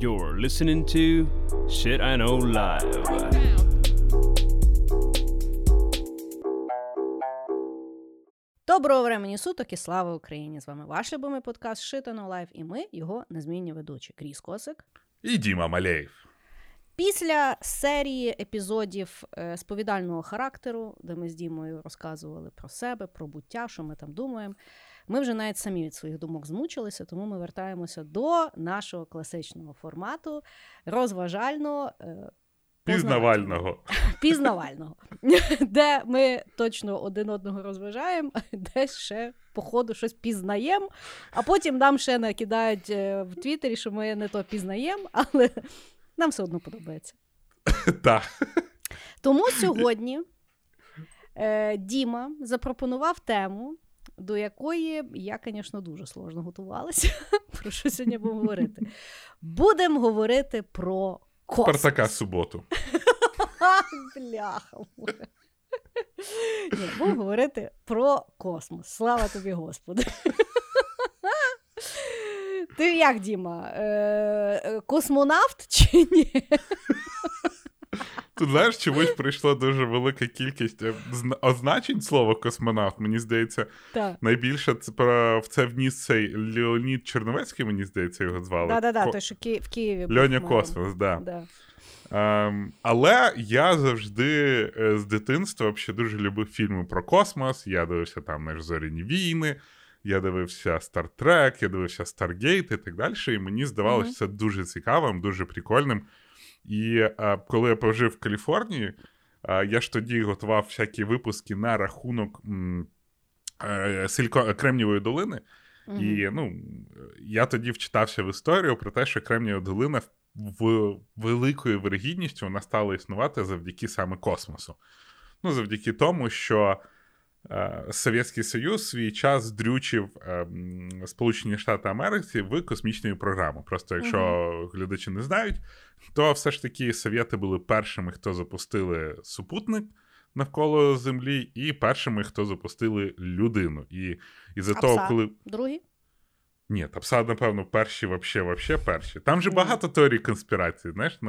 You're listening to Shit I Know Live. Доброго времені суток і слава Україні! З вами ваш любимий подкаст Shit I Know Live і ми, його незмінні ведучі Кріс Косик. І Діма Малеєв. Після серії епізодів е, сповідального характеру, де ми з Дімою розказували про себе, про буття, що ми там думаємо. Ми вже навіть самі від своїх думок змучилися, тому ми вертаємося до нашого класичного формату розважального. е, Пізнавального. Пізнавального, де ми точно один одного розважаємо, десь ще по ходу щось пізнаємо, а потім нам ще накидають е, в Твіттері, що ми не то пізнаємо, але нам все одно подобається. Так. Тому сьогодні е, Діма запропонував тему, до якої я, звісно, дуже сложно готувалася. Про що сьогодні будемо говорити? Будемо говорити про космос. Спартака суботу. Бляха. Ні, Будемо говорити про космос. Слава тобі, Господи. Ти як, Діма? Е, е, Космонавт чи ні? Тут знаєш, чомусь прийшла дуже велика кількість е, означень слова космонавт. Мені здається, Так. найбільше це про в це вніс цей Леонід Черновецький, мені здається, його звали. Да-да-да, Ко- той, що Ки- в Києві. Льоня. Космос, да. Да. Ем, але я завжди е, з дитинства взагалі дуже любив фільми про космос. Я дивився там «Наші зоряні війни, я дивився Star Trek, я дивився Stargate і так далі. І мені здавалося Мгм. це дуже цікавим, дуже прикольним. І коли я пожив в Каліфорнії, я ж тоді готував всякі випуски на рахунок м, е, сілько... Кремнієвої долини. Мгм. І ну, я тоді вчитався в історію про те, що Кремнієва долина в великою вирогідністю вона стала існувати завдяки саме космосу. Ну, завдяки тому, що Совєтський Союз свій час здрючив е, Сполучені Штати Америки в космічну програму. Просто якщо глядачі не знають, то все ж таки Совєти були першими, хто запустили супутник навколо Землі, і першими, хто запустили людину. І із-за того, коли. Другий? Ні, та пса, напевно, перші, вообще, вообще перші. Там же багато теорій конспірації, знаєш,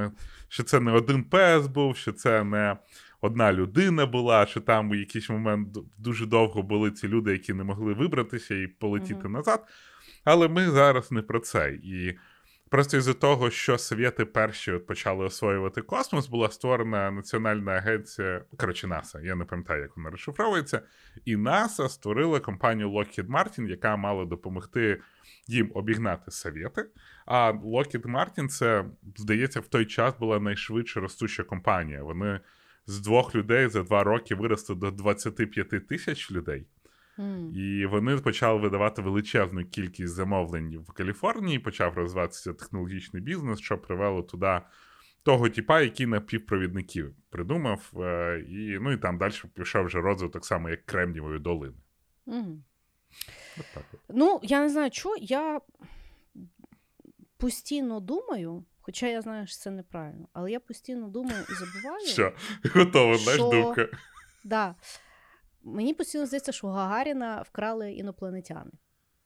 що це не один пес був, що це не одна людина була, що там у якийсь момент дуже довго були ці люди, які не могли вибратися і полетіти Мгм. назад. Але ми зараз не про це. І просто із-за того, що совєти перші от почали освоювати космос, була створена національна агенція, коротше, НАСА, я не пам'ятаю, як вона розшифровується. І НАСА створила компанію Lockheed Martin, яка мала допомогти їм обігнати совєти. А Lockheed Martin, це, здається, в той час була найшвидше ростуща компанія. Вони з двох людей за два роки виросли до 25 тисяч людей. М. І вони почали видавати величезну кількість замовлень в Каліфорнії, почав розвиватися технологічний бізнес, що привело туди того типа, який напівпровідників придумав. е, І, ну і там далі пішов вже розвиток саме як Кремнієвої долини. Мгм. От так. Ну, я не знаю, що я постійно думаю, хоча я знаю, що це неправильно, але я постійно думаю і забуваю. Що, готова, знаєш, думка. Да. Мені постійно здається, що Гагаріна вкрали інопланетяни.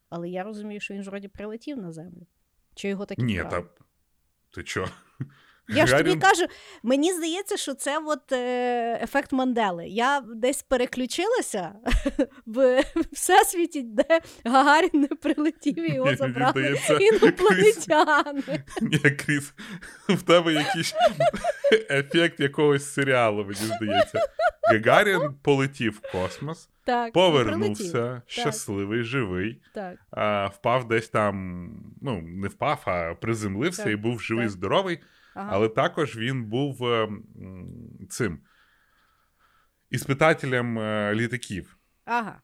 Але я розумію, що він ж вроді прилетів на землю. Чи його так і Ні, та ти чо? Я ж тобі кажу, мені здається, що це от, е, ефект Мандели. Я десь переключилася в всесвіті, де Гагарін не прилетів і його забрали інопланетяни. Ні, Кріс, в тебе якийсь ефект якогось серіалу, мені здається. Гагарін полетів в космос, Так, повернувся, прилетів. щасливий, живий, Так. а, впав десь там, ну, не впав, а приземлився Так, і був живий, так. здоровий. Ага. Але також він був е, цим іспитателем е, літаків. ага.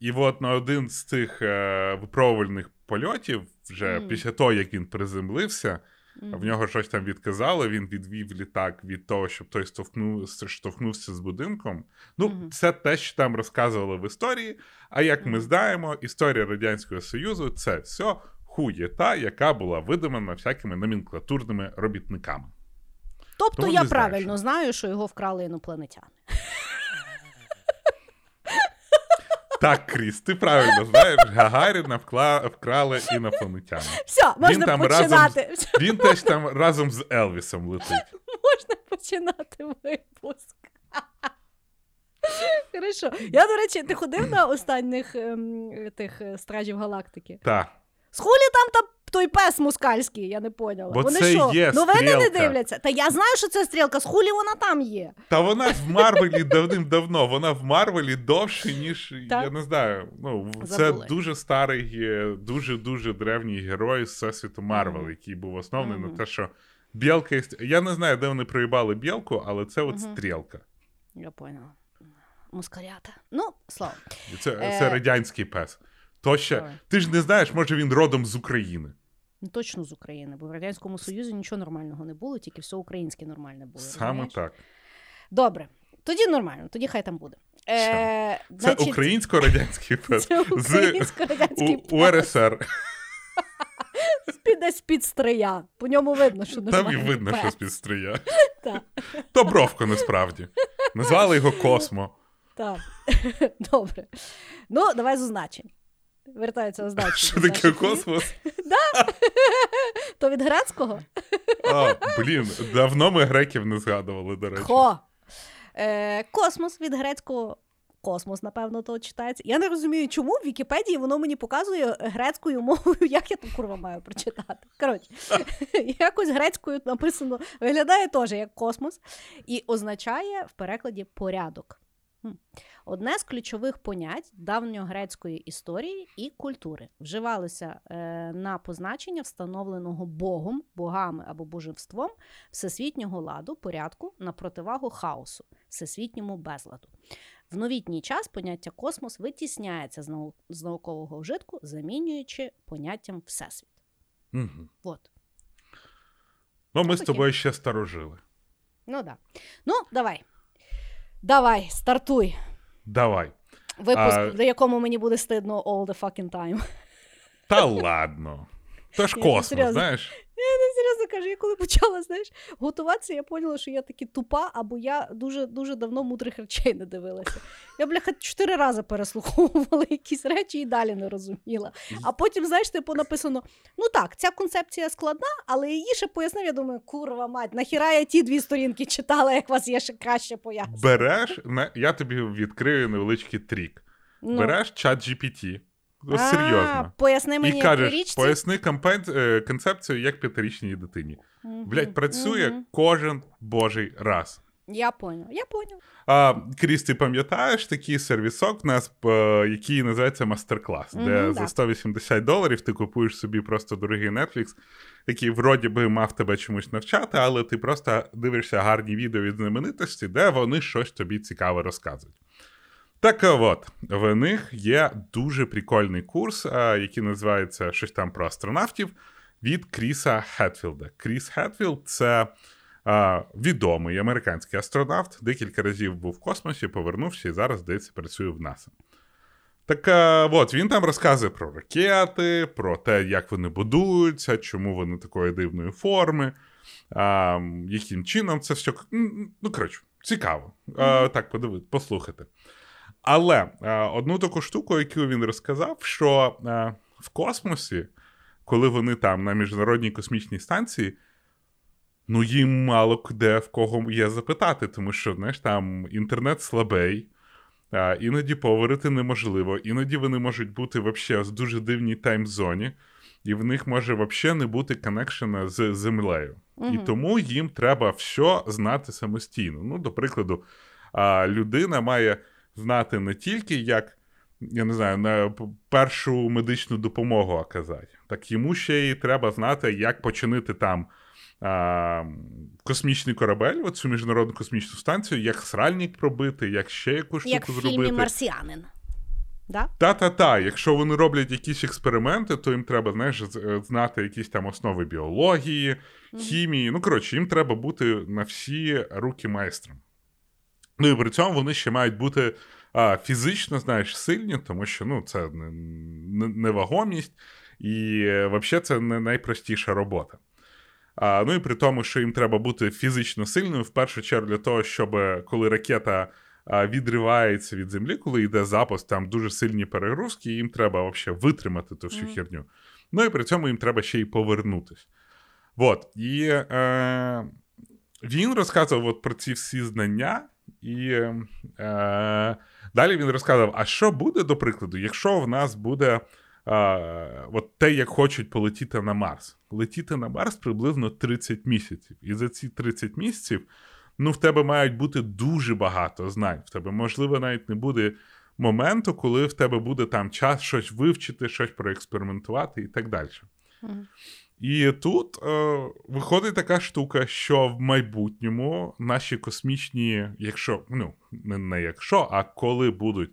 І от на один з цих е, випробувальних польотів, вже Мгм. після того, як він приземлився, Мгм. в нього щось там відказали, він відвів літак від того, щоб той стовкнув, штовхнувся з будинком. Ну, Мгм. це те, що там розказували в історії. А як ми знаємо, історія Радянського Союзу це все хуєта, яка була видумана всякими номенклатурними робітниками. Тобто Тому я не знаю, правильно що. знаю, що його вкрали інопланетяни. Так, Кріс, ти правильно знаєш, Гагаріна вкла... вкрали інопланетяни. Все, можна там починати. разом з- Він теж там разом з Елвісом летить. Можна починати випуск. Хорошо. Я, до речі, ти ходив на останніх ем, тих е, стражів галактики? Так. З хулі там та той пес мускальський, я не поняла. Бо Вони це що, є новини не дивляться? Та я знаю, що це стрілка, з хулі вона там є. Та вона в Марвелі давним-давно. Вона в Марвелі довше, ніж Так. я не знаю. Ну це Забули. дуже старий, е, дуже дуже древній герой з всесвіту Марвел, Мгм. який був оснований Мгм. на те, що білка є. Я не знаю, де вони проїбали білку, але це от Мгм. стрілка. Я поняла. Мускарята. Ну, слово. І Це, Е. це радянський пес. То ще, ти ж не знаєш, може він родом з України. Ну, точно з України, бо в Радянському Союзі нічого нормального не було, тільки все українське нормальне було. Саме розумієш? так. Добре. Тоді нормально, тоді хай там буде. Е, Це значить, українсько-радянський пес Це українсько-радянський У- УРСР. десь під стрия. По ньому видно, що Там і видно, пес. що з-під стрия. То бровко насправді. Назвали його Космо. Так. Добре. Ну, давай з Вертаються означення. Що таке космос? То від грецького? А, блін, давно ми греків не згадували, до речі. Хо. Е, космос від грецького. Космос, напевно, то читається. Я не розумію, чому в Вікіпедії воно мені показує грецькою мовою, як я ту курва маю прочитати. Коротше, якось грецькою написано, виглядає теж як космос, і означає в перекладі порядок. Одне з ключових понять давньогрецької історії і культури вживалося е, на позначення встановленого Богом, богами або божеством всесвітнього ладу, порядку на противагу хаосу, всесвітньому безладу. В новітній час поняття космос витісняється з, нау- з наукового вжитку, замінюючи поняттям всесвіт. Мгм. От. Ну, ми з тобою ще старожили. Ну да. Ну, давай. Давай, стартуй. Давай. Випуск, А- до якому мені буде стидно all the fucking time. Та ладно. Тож ж космос, знаєш? Я не кажу, я коли почала знаєш, готуватися, я поняла, що я таки тупа, або я дуже дуже давно мудрих речей не дивилася. Я, бляха, чотири рази переслуховувала якісь речі і далі не розуміла. А потім, знаєш, типу написано: ну так, ця концепція складна, але її ще пояснив. Я думаю, курва мать, нахіра я ті дві сторінки читала, як вас є ще краще пояснити. Береш, я тобі відкрию невеличкий трік. Ну. Береш чат GPT. А, серйозно. Поясни мені, І кажеш, річці. поясни компен- е, концепцію як п'ятирічній дитині. Мгм, Блять, працює мгм. кожен божий раз. Я поняв, я поняв. А, Кріс, ти пам'ятаєш такий сервісок у нас, е, який називається Мастер-клас, де Мгм, за да. 180 доларів ти купуєш собі просто дорогий Netflix, який вроді би мав тебе чомусь навчати, але ти просто дивишся гарні відео від знаменитості, де вони щось тобі цікаве розказують. Так от, в них є дуже прикольний курс, який називається щось там про астронавтів від Кріса Хедфілда. Кріс Хедфілд це відомий американський астронавт, декілька разів був в космосі, повернувся і зараз, здається, працює в НАСА. Так от, він там розказує про ракети, про те, як вони будуються, чому вони такої дивної форми, а, яким чином це все. Ну, коротше, цікаво. А, так, подивити, послухати. Але а, одну таку штуку, яку він розказав, що а, в космосі, коли вони там на міжнародній космічній станції, ну їм мало де в кого є запитати, тому що знаєш, там інтернет слабий, а, іноді поговорити неможливо, іноді вони можуть бути вообще в дуже дивній таймзоні, і в них може взагалі не бути коннекшена з землею. І тому їм треба все знати самостійно. Ну, до прикладу, людина має знати не тільки як. Я не знаю, на першу медичну допомогу оказати. Так йому ще й треба знати, як починити там а, космічний корабель, оцю міжнародну космічну станцію, як сральник пробити, як ще якусь штуку Як в зробити. фільмі Марсіанин. Да? Та-та-та, якщо вони роблять якісь експерименти, то їм треба, знаєш, е, знати якісь там основи біології, хімії. Ну, коротше, їм треба бути на всі руки майстром. Ну і при цьому вони ще мають бути а, фізично, знаєш, сильні, тому що ну, це не- не- невагомість, і е, взагалі це не найпростіша робота. А, ну і при тому, що їм треба бути фізично сильними, в першу чергу для того, щоб коли ракета відривається від землі, коли йде запуск, там дуже сильні перегрузки, і їм треба взагалі витримати ту всю mm. херню. Ну і при цьому їм треба ще й повернутися. От. І е, він розказував от про ці всі знання, і е, далі він розказував: а що буде, до прикладу, якщо в нас буде е, от те, як хочуть полетіти на Марс. Летіти на Марс приблизно 30 місяців. І за ці 30 місяців ну, в тебе мають бути дуже багато знань. В тебе, можливо, навіть не буде моменту, коли в тебе буде там час щось вивчити, щось проекспериментувати і так далі. Mm. І тут е, виходить така штука, що в майбутньому наші космічні, якщо ну не, не якщо, а коли будуть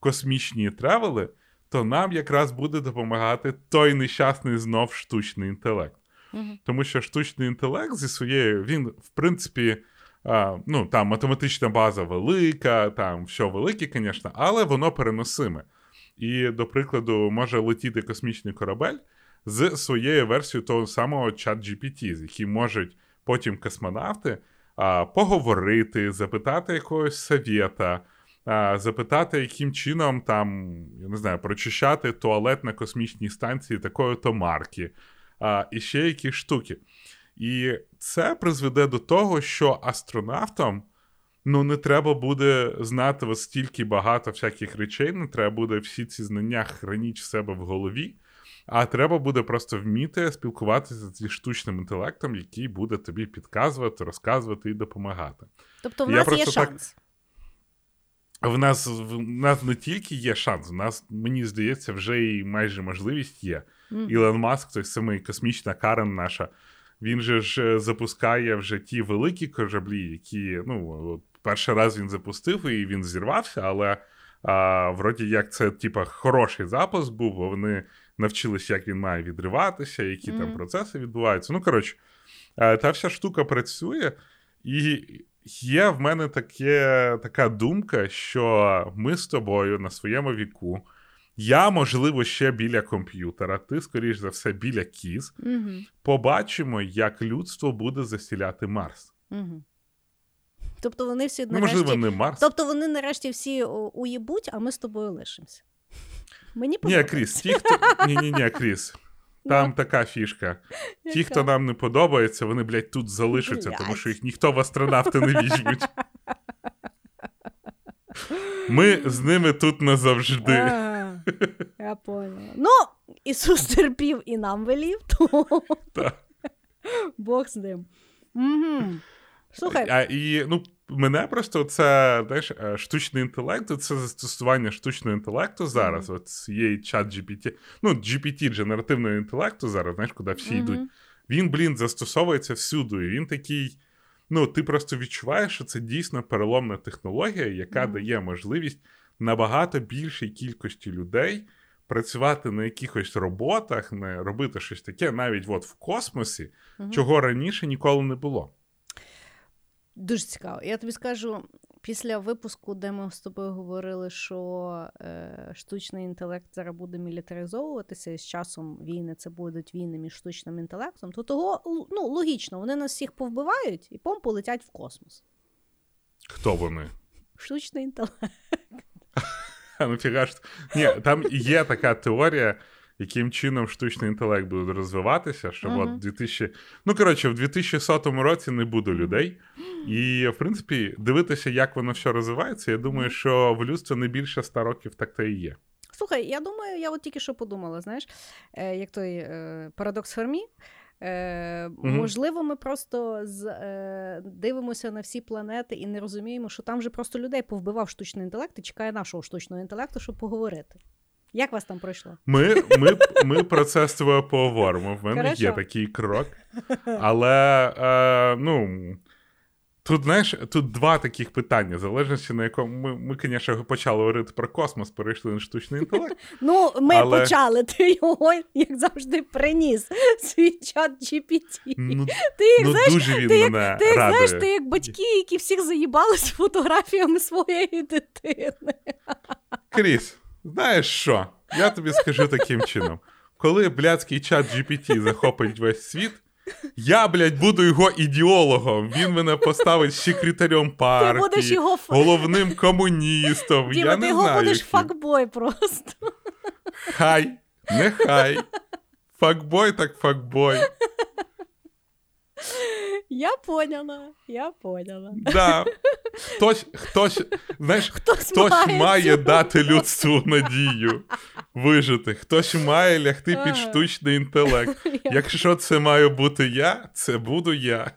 космічні тревели, то нам якраз буде допомагати той нещасний знов штучний інтелект. Mm-hmm. Тому що штучний інтелект зі своєю, він, в принципі, а, ну, там математична база велика, там все велике, звісно, але воно переносиме. І, до прикладу, може летіти космічний корабель з своєю версією того самого чат GPT, з яким можуть потім космонавти а, поговорити, запитати якогось совєта, а, запитати, яким чином там, я не знаю, прочищати туалет на космічній станції такої-то марки, а, і ще якісь штуки. І це призведе до того, що астронавтам ну, не треба буде знати ось стільки багато всяких речей, не треба буде всі ці знання храніть в себе в голові. А треба буде просто вміти спілкуватися зі штучним інтелектом, який буде тобі підказувати, розказувати і допомагати. Тобто в нас є шанс. Так... В нас в нас не тільки є шанс, в нас, мені здається, вже і майже можливість є. Mm. Ілон Маск, той самий космічна Карен наша, він же ж запускає вже ті великі кораблі, які ну, перший раз він запустив і він зірвався, але а, вроді як це типа хороший запуск був, бо вони навчилися, як він має відриватися, які mm. там процеси відбуваються. Ну, коротше, е, та вся штука працює, і є в мене таке, така думка, що ми з тобою на своєму віку. Я, можливо, ще біля комп'ютера, ти, скоріш за все, біля кіз. mm Побачимо, як людство буде засіляти Марс. mm Тобто вони всі ну, нарешті... можливо, не Марс. Тобто вони нарешті всі уїбуть, а ми з тобою лишимося. Мені Ні, Кріс, ті, хто. Ні, ні, ні, Кріс. Там no. така фішка. Ті, хто нам не подобається, вони, блядь, тут залишаться, блядь. тому що їх ніхто в астронавти не візьмуть. Ми з ними тут назавжди. А, я поняла. Ну, Ісус терпів і нам велів, то Бог з ним. Угу. Слухай. А, і, ну, Мене просто це знаєш, е, штучний інтелект, це застосування штучного інтелекту зараз. Mm-hmm. От є чат GPT, ну, GPT генеративного інтелекту зараз, знаєш, куди всі mm-hmm. йдуть. Він, блін, застосовується всюди. І він такий. Ну, ти просто відчуваєш, що це дійсно переломна технологія, яка mm-hmm. дає можливість набагато більшій кількості людей працювати на якихось роботах, не робити щось таке, навіть от в космосі, чого раніше ніколи не було. Дуже цікаво. Я тобі скажу, після випуску, де ми з тобою говорили, що е, штучний інтелект зараз буде мілітаризовуватися, і з часом війни це будуть війни між штучним інтелектом, то того ну, логічно, вони нас всіх повбивають і пом полетять в космос. Хто вони? Штучний інтелект. Ну, фіга ж. Ні, там є така теорія яким чином штучний інтелект буде розвиватися, щоб uh-huh. от 2000... Ну, коротше, в 2100 році не буде людей. І, в принципі, дивитися, як воно все розвивається, я думаю, що в людстві не більше 100 років так то і є. Слухай, я думаю, я от тільки що подумала, знаєш, е, як той е, парадокс Фермі. Е, mm Можливо, ми просто з, е, дивимося на всі планети і не розуміємо, що там вже просто людей повбивав штучний інтелект і чекає нашого штучного інтелекту, щоб поговорити. Як вас там пройшло? Ми ми, ми про це з тобою поговоримо. В мене Хорошо. є такий крок. Але е, ну, тут знаєш, тут два таких питання, залежності на якому ми, ми, звісно, почали говорити про космос, перейшли на штучний інтелект. Ну, ми але... почали, ти його, як завжди, приніс свій чат GPT. Ну, ти як, ну, знаєш, дуже він ти, мене ти, радує. знаєш, ти як батьки, які всіх заїбали з фотографіями своєї дитини. Кріс. Знаєш що? Я тобі скажу таким чином: коли блядський чат GPT захопить весь світ, Я, блядь, буду його ідеологом. Він мене поставить секретарем Ти партії, будеш його ф- головним комуністом. Діма, я ти не його знаю, будеш яким. факбой просто. Хай, нехай. Факбой так факбой. Я поняла, я поняла. Да. Хтось, хтось, знаєш, Хтось, хтось має цю- дати людству надію вижити. Хтось має лягти під штучний інтелект. Якщо це маю бути я, це буду я.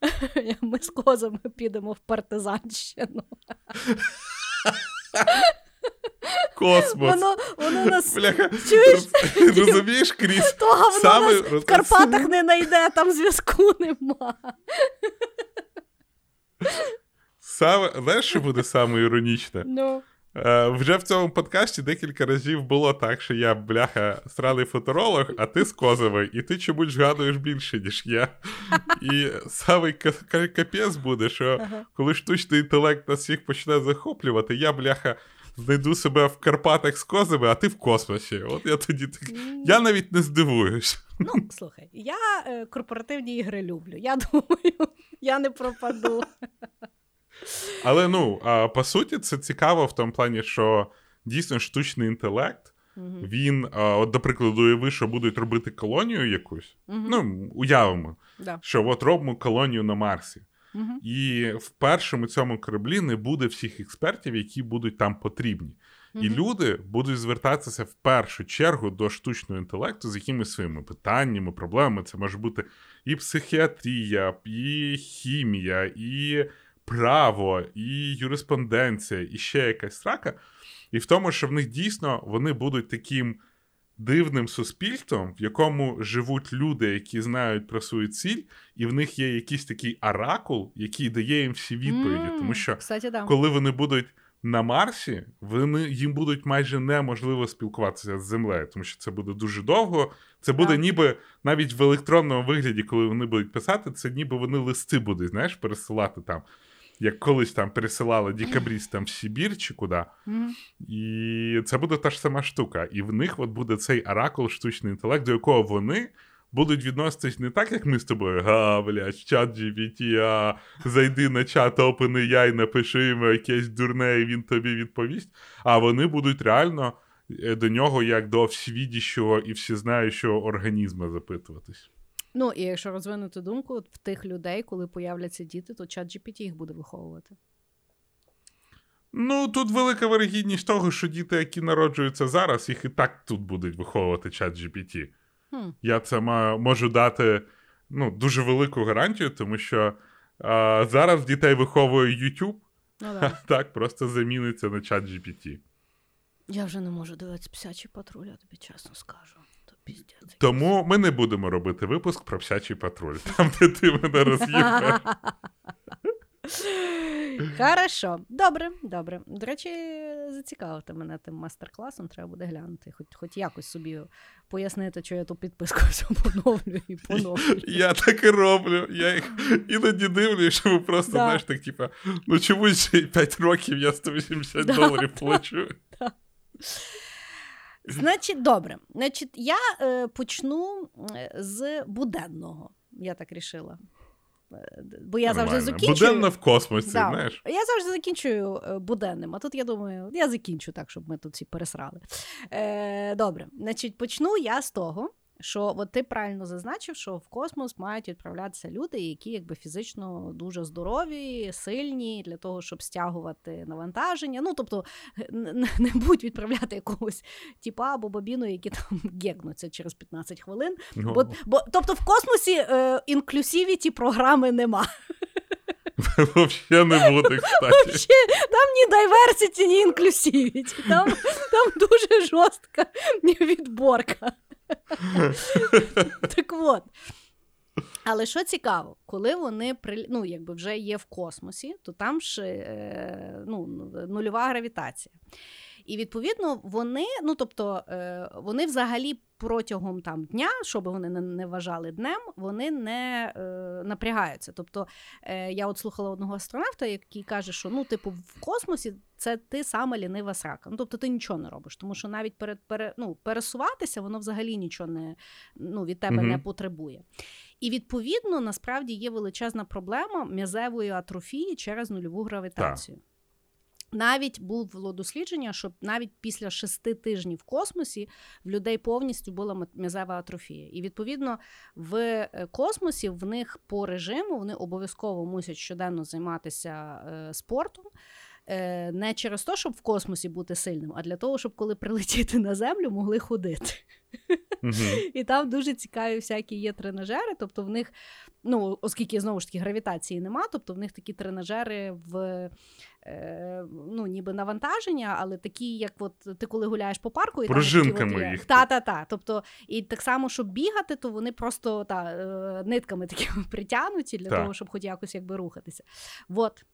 Ми з козами підемо в партизанщину. Космос. Воно, воно нас Бляха, Чуєш? роз- розумієш, Кріс? то говно Саме нас роз- в Карпатах не знайде, там зв'язку нема. Саме, знаєш, що буде саме іронічне? Ну, Е, вже в цьому подкасті декілька разів було так, що я, бляха, сраний футуролог, а ти з козовий, і ти чомусь згадуєш більше, ніж я. І самий ка- капець буде, що коли штучний інтелект нас всіх почне захоплювати, я, бляха, знайду себе в Карпатах з козами, а ти в космосі. От я тоді так. Я навіть не здивуюсь. ну, слухай, я е, корпоративні ігри люблю. Я думаю, я не пропаду. Але ну, а, по суті, це цікаво в тому плані, що дійсно штучний інтелект. Мгм. Він, а, от, до прикладу, уяви, що будуть робити колонію якусь. Мгм. Ну, уявимо, Да. що от робимо колонію на Марсі. І в першому цьому кораблі не буде всіх експертів, які будуть там потрібні. І Мгм. люди будуть звертатися в першу чергу до штучного інтелекту з якимись своїми питаннями, проблемами. Це може бути і психіатрія, і хімія, і право, і юриспонденція, і ще якась срака. І в тому, що в них дійсно вони будуть таким дивним суспільством, в якому живуть люди, які знають про свою ціль, і в них є якийсь такий оракул, який дає їм всі відповіді. М, Тому що Кстати, да. коли вони будуть на Марсі, вони, їм будуть майже неможливо спілкуватися з Землею, тому що це буде дуже довго. Це буде Так. ніби навіть в електронному вигляді, коли вони будуть писати, це ніби вони листи будуть, знаєш, пересилати там. Як колись там пересилали декабристам в Сибір чи куди. І це буде та ж сама штука. І в них от буде цей оракул, штучний інтелект, до якого вони будуть відноситись не так, як ми з тобою. Га, блядь, чат GPT, а зайди на чат опини OpenAI, напиши йому якесь дурне, і він тобі відповість. А вони будуть реально е, до нього як до всевідящого і всезнаючого організму запитуватись. Ну, і якщо розвинути думку, от в тих людей, коли появляться діти, то чат GPT їх буде виховувати. Ну, тут велика вирогідність того, що діти, які народжуються зараз, їх і так тут будуть виховувати чат GPT. Хм. Я це маю, можу дати ну, дуже велику гарантію, тому що а, зараз дітей виховує YouTube, Ну, а так просто заміниться на чат GPT. Я вже не можу дивитися псячий патруль, я тобі чесно скажу. Піздець. Тому ми не будемо робити випуск про псячий патруль, там, де ти мене роз'їхав. Хорошо, добре, добре. До речі, зацікавити мене тим майстер-класом, треба буде глянути, хоч, хоч якось собі пояснити, що я ту підписку все поновлюю і поновлюю. Я так і роблю. Я їх іноді дивлюсь, що ви просто, Да. знаєш, так, типа, ну чомусь 5 років я 180 Да, доларів да. Значить, добре. Значить, я е, почну е, з буденного. Я так рішила. Е, Бо я завжди Нормально. закінчую. Буденно в космосі, Да. знаєш. Я завжди закінчую е, буденним, а тут я думаю, я закінчу так, щоб ми тут всі пересрали. Е, добре, значить, почну я з того, що от ти правильно зазначив, що в космос мають відправлятися люди, які якби фізично дуже здорові, сильні для того, щоб стягувати навантаження. Ну тобто н- не будуть відправляти якогось тіпа або бабіну, які там гекнуться через 15 хвилин. Ну, Бо, бо тобто в космосі е, інклюсивіті програми нема. Взагалі не буде, кстати. Вообще, там ні diversity, ні інклюсивіті. Там, там дуже жорстка відборка. так от. Але що цікаво, коли вони ну, якби вже є в космосі, то там ж е, ну, нульова гравітація. І відповідно вони, ну тобто, е, вони взагалі протягом там дня, що би вони не, вважали днем, вони не е, напрягаються. Тобто, е, я от слухала одного астронавта, який каже, що ну, типу, в космосі це ти саме лінива срака. Ну, тобто ти нічого не робиш, тому що навіть перед, пере, ну, пересуватися воно взагалі нічого не, ну, від тебе Мгм. не потребує. І відповідно насправді є величезна проблема м'язевої атрофії через нульову гравітацію. Навіть було дослідження, що навіть після шести тижнів в космосі в людей повністю була м'язева атрофія. І відповідно в е, космосі в них по режиму вони обов'язково мусять щоденно займатися е, спортом. Е, не через те, щоб в космосі бути сильним, а для того, щоб коли прилетіти на землю, могли ходити. Uh-huh. І там дуже цікаві всякі є тренажери. Тобто, в них, ну оскільки знову ж таки гравітації нема, тобто в них такі тренажери в е, ну, ніби навантаження, але такі, як от ти коли гуляєш по парку, і Пружинками там їх. Та-та-та. Тобто, і так само, щоб бігати, то вони просто та, е, нитками такими притягнуті для та. того, щоб хоч якось якби рухатися. Вот.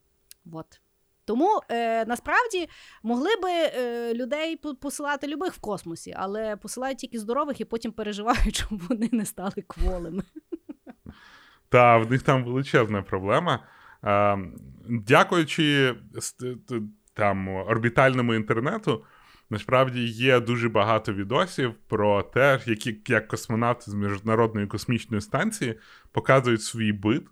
Вот. Тому е, насправді могли би е, людей посилати любих в космосі, але посилають тільки здорових і потім переживають, щоб вони не стали кволими. Та в них там величезна проблема. Е, дякуючи там орбітальному інтернету. Насправді є дуже багато відосів про те, які як космонавти з міжнародної космічної станції показують свій бит.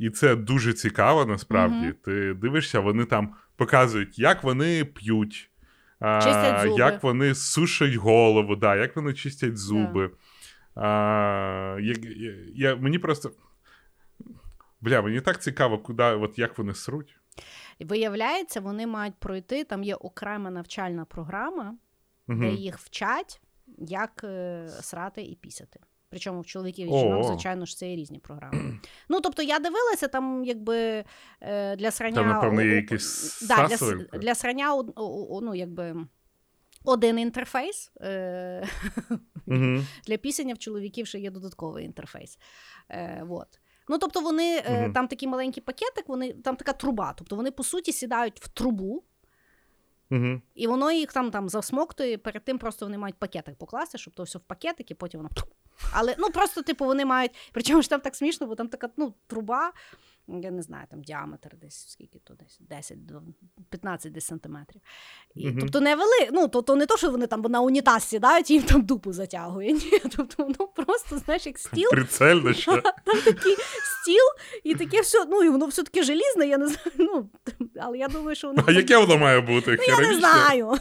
І це дуже цікаво насправді. Mm-hmm. Ти дивишся, вони там показують, як вони п'ють, а, як вони сушать голову, да, як вони чистять зуби. Yeah. А, я, я, я, Мені просто. Бля, мені так цікаво, куди, от як вони сруть. Виявляється, вони мають пройти. Там є окрема навчальна програма, mm-hmm. де їх вчать, як е, срати і пісяти. Причому в чоловіків і жінок, звичайно ж, це і різні програми. Ну, тобто, я дивилася там, якби е, для срання... Там, напевно, є якісь да, для, для срання, ну, якби. Один інтерфейс е- uh-huh. для пісення в чоловіків ще є додатковий інтерфейс. Е- вот. Ну, тобто, вони uh-huh. там такий маленький пакетик, вони там така труба. Тобто вони, по суті, сідають в трубу, Угу. І воно їх там там засмоктує, перед тим просто вони мають пакетик покласти, щоб то все в пакетик, і потім воно. Але ну просто, типу, вони мають. Причому ж там так смішно, бо там така ну, труба, я не знаю, там діаметр десь скільки то десь 10 до 15 десь сантиметрів. І, mm Тобто не вели, ну тобто не то, що вони там на унітаз сідають і їм там дупу затягує. Ні, тобто воно просто, знаєш, як стіл. Прицельно ще. Там такий стіл, і таке все, ну і воно все таке желізне, я не знаю. ну, Але я думаю, що воно. А яке воно має бути? Ну, Я не знаю.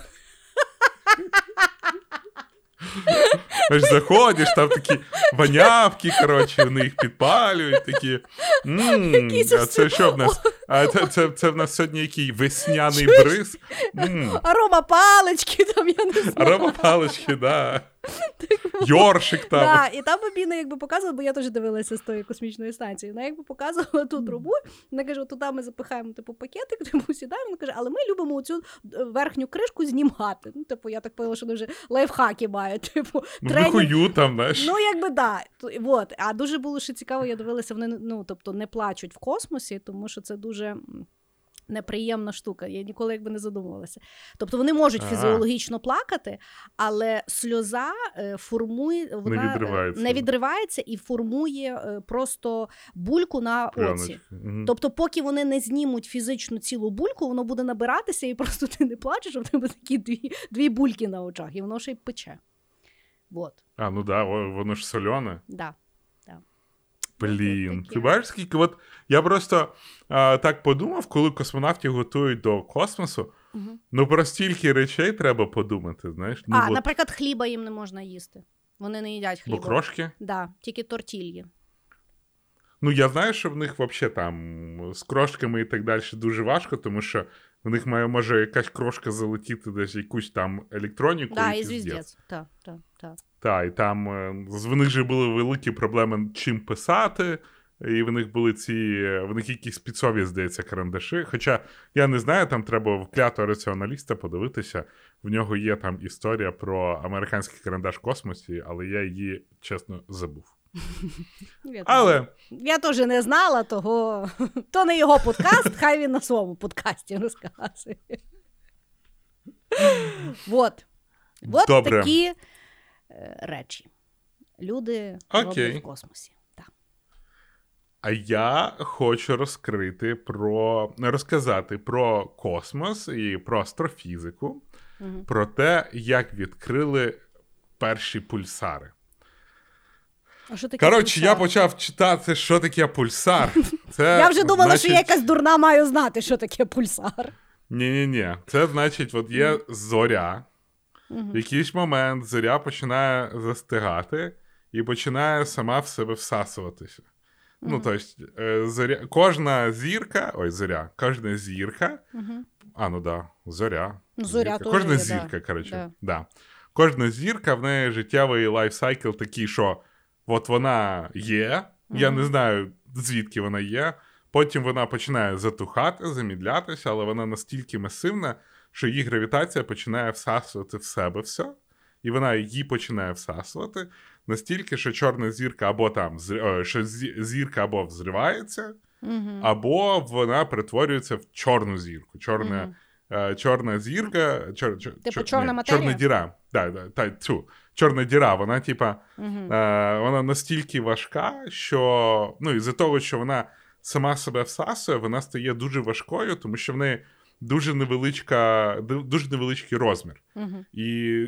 Аж заходиш, там такі ванявки, коротше, вони їх підпалюють, такі. М-м, а це що в нас? А це це, це в нас сьогодні який весняний бриз. М-м. Арома палички там, я не знаю. Арома палички, да. Йоршик там. Да, І там бабіна якби показувала, бо я теж дивилася з тої космічної станції. Вона якби показувала ту трубу. Вона каже: туди ми запихаємо типу пакетик, типу сідаємо. Вона каже, але ми любимо цю е, верхню кришку знімати. Ну, типу, я так поняла, що вони вже лайфхаки мають. Типу, ну, тренінг... там, знаєш. Ну, якби да. Вот. А дуже було ще цікаво, я дивилася, вони ну, тобто, не плачуть в космосі, тому що це дуже неприємна штука. Я ніколи якби не задумувалася. Тобто вони можуть ага. фізіологічно плакати, але сльоза е, формує вона не відривається, не відривається і формує е, просто бульку на оці. Угу. Тобто, поки вони не знімуть фізичну цілу бульку, воно буде набиратися, і просто ти не плачеш, а в тебе такі дві дві бульки на очах, і воно ще й пече. Вот. А, ну да, воно ж солене. Да. Блін, ти бачиш, скільки от я просто а, так подумав, коли космонавтів готують до космосу. Угу. Ну про стільки речей треба подумати. знаєш. Ну, А, от... наприклад, хліба їм не можна їсти. Вони не їдять хліба. Бо крошки? Да, тільки тортільї. Ну, я знаю, що в них взагалі там з крошками і так далі дуже важко, тому що в них має, може якась крошка залетіти десь якусь там електроніку. Да, і звіздець. Так, так, так. Так, і там е, в них же були великі проблеми чим писати, і в них були ці, в них якісь спецові, здається, карандаші. Хоча я не знаю, там треба вклятого раціоналіста подивитися. В нього є там історія про американський карандаш в космосі, але я її чесно забув. Я Але я теж не знала того. То не його подкаст, хай він на своєму подкасті розказує. Вот. Вот Добре. такі Е, речі. Люди Окей. роблять в космосі. Так. А я хочу розкрити про розказати про космос і про астрофізику, угу. про те, як відкрили перші пульсари. А що таке Коротше, я почав читати, що таке пульсар. Це, Я вже думала, значить... що я якась дурна маю знати, що таке пульсар. Ні-ні-ні. Це значить, от є зоря. В якийсь момент зоря починає застигати і починає сама в себе всасуватися. Ну, тобто, е, зоря... кожна зірка, ой, зоря, кожна зірка. А, ну да, зоря. Ну, зоря Зірка. Кожна є, зірка, да. коротше. Да. Да. Кожна зірка, в неї життєвий лайфсайкл такий, що от вона є, я не знаю, звідки вона є. Потім вона починає затухати, замідлятися, але вона настільки масивна, що її гравітація починає всасувати в себе все, і вона її починає всасувати настільки, що чорна зірка або там е, що зірка або взривається, Мгм. або вона перетворюється в чорну зірку. Чорна, е, чорна зірка, чор, чор, Типу чор- чорна ні, матерія? Чорна діра. Да, да, та, цю, чорна діра, вона, типа, Мгм. е, вона настільки важка, що ну, із-за того, що вона сама себе всасує, вона стає дуже важкою, тому що в неї дуже невеличка, дуже невеличкий розмір. Мгм. І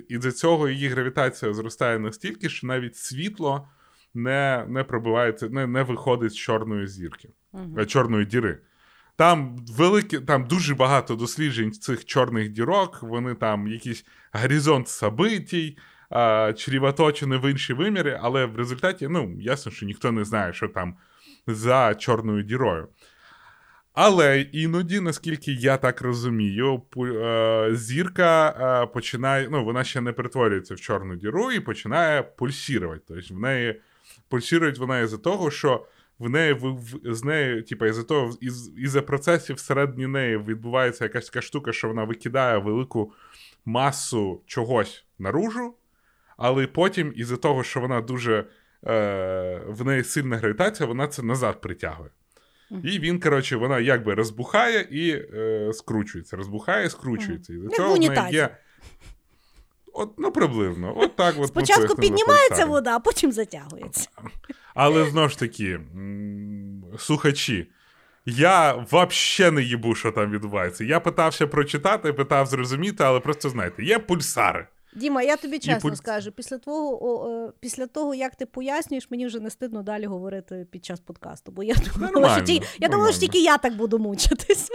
із-за цього її гравітація зростає настільки, що навіть світло не, не пробивається, не, не виходить з чорної зірки, е, чорної діри. Там великі, там дуже багато досліджень цих чорних дірок, вони там якийсь горизонт собитій, а, чрівоточені в інші виміри, але в результаті, ну, ясно, що ніхто не знає, що там за чорною дірою. Але іноді, наскільки я так розумію, е, зірка е, починає, ну, вона ще не перетворюється в чорну діру і починає пульсірувати. Тобто в неї пульсірує вона із-за того, що в неї з нею, типу, із-за того, із, із-за процесів всередині неї відбувається якась така штука, що вона викидає велику масу чогось наружу, але потім, із-за того, що вона дуже е, в неї сильна гравітація, вона це назад притягує. І він, коротше, вона якби розбухає і е, скручується. Розбухає і скручується. І до цього в неї є. От, ну, приблизно. От так от Спочатку піднімається вода, а потім затягується. Але знову ж таки, слухачі, я взагалі не їбу, що там відбувається. Я питався прочитати, питав зрозуміти, але просто знаєте, є пульсари. Діма, я тобі чесно пуль- скажу, після того, о, е, після того, як ти пояснюєш, мені вже не стидно далі говорити під час подкасту. Бо я думала, що Нормально, ті, я думала, що тільки я так буду мучитися.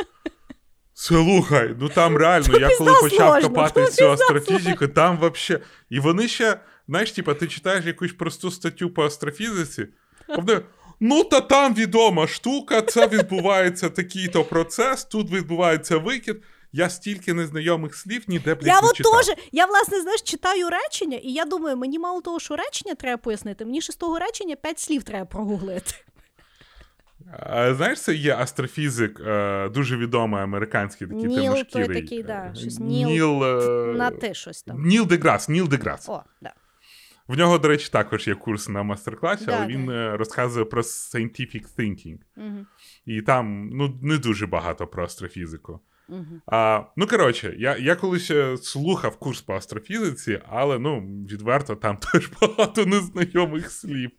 Слухай, ну там реально, я коли почав сложно, копати цю астрофізику, там вообще. І вони ще, знаєш, типа, ти читаєш якусь просту статтю по астрофізиці, а вони. Ну, та там відома штука, це відбувається такий-то процес, тут відбувається викид. Я стільки незнайомих слів ніде блядь, Я не от читав. теж, я власне знаєш, читаю речення, і я думаю, мені мало того, що речення треба пояснити, мені ще з того речення п'ять слів треба прогуглити. Знаєш, це є астрофізик, е, дуже відомий американський такий Ніл, той такий, да, е, щось Ніл Ніл, е, На ти щось там. Ніл Деграс, Ніл Деграс. О, да. В нього, до речі, також є курс на мастер-класі, Да, але він да. розказує про scientific thinking. Угу. І там ну, не дуже багато про астрофізику. Угу. А, ну, коротше, я, я колись е, слухав курс по астрофізиці, але ну, відверто там теж багато незнайомих слів.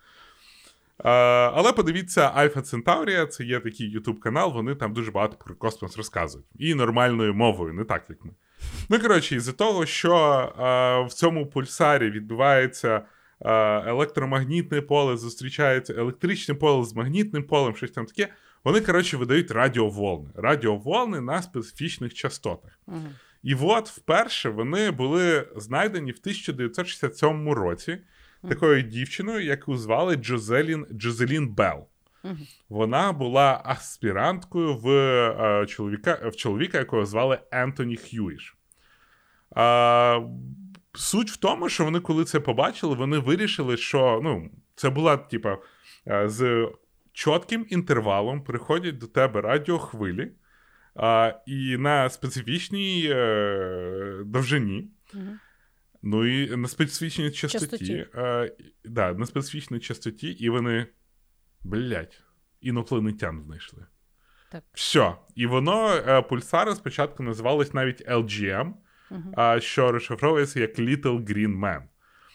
А, але подивіться, Альфа Центаврія це є такий YouTube канал, вони там дуже багато про космос розказують. І нормальною мовою, не так, як ми. Ну, коротше, із-за того, що а, в цьому пульсарі відбувається електромагнітне поле, зустрічається електричне поле з магнітним полем, щось там таке. Вони, коротше, видають радіоволни. Радіоволни на специфічних частотах. Угу. І от вперше вони були знайдені в 1967 році такою дівчиною, яку звали Джозелін, Джозелін Белл. Вона була аспіранткою в, е, чоловіка, в чоловіка, якого звали Ентоні Х'юіш. А, суть в тому, що вони, коли це побачили, вони вирішили, що ну, це була, типа, е, з чітким інтервалом приходять до тебе радіохвилі, а, і на специфічній е, довжині. Угу. Ну і на специфічній частоті. Частоті. Е, да, на специфічній частоті, і вони, блядь, інопланетян знайшли. Так. Все. І воно, е, пульсари спочатку називались навіть LGM, а, що розшифровується як Little Green Man.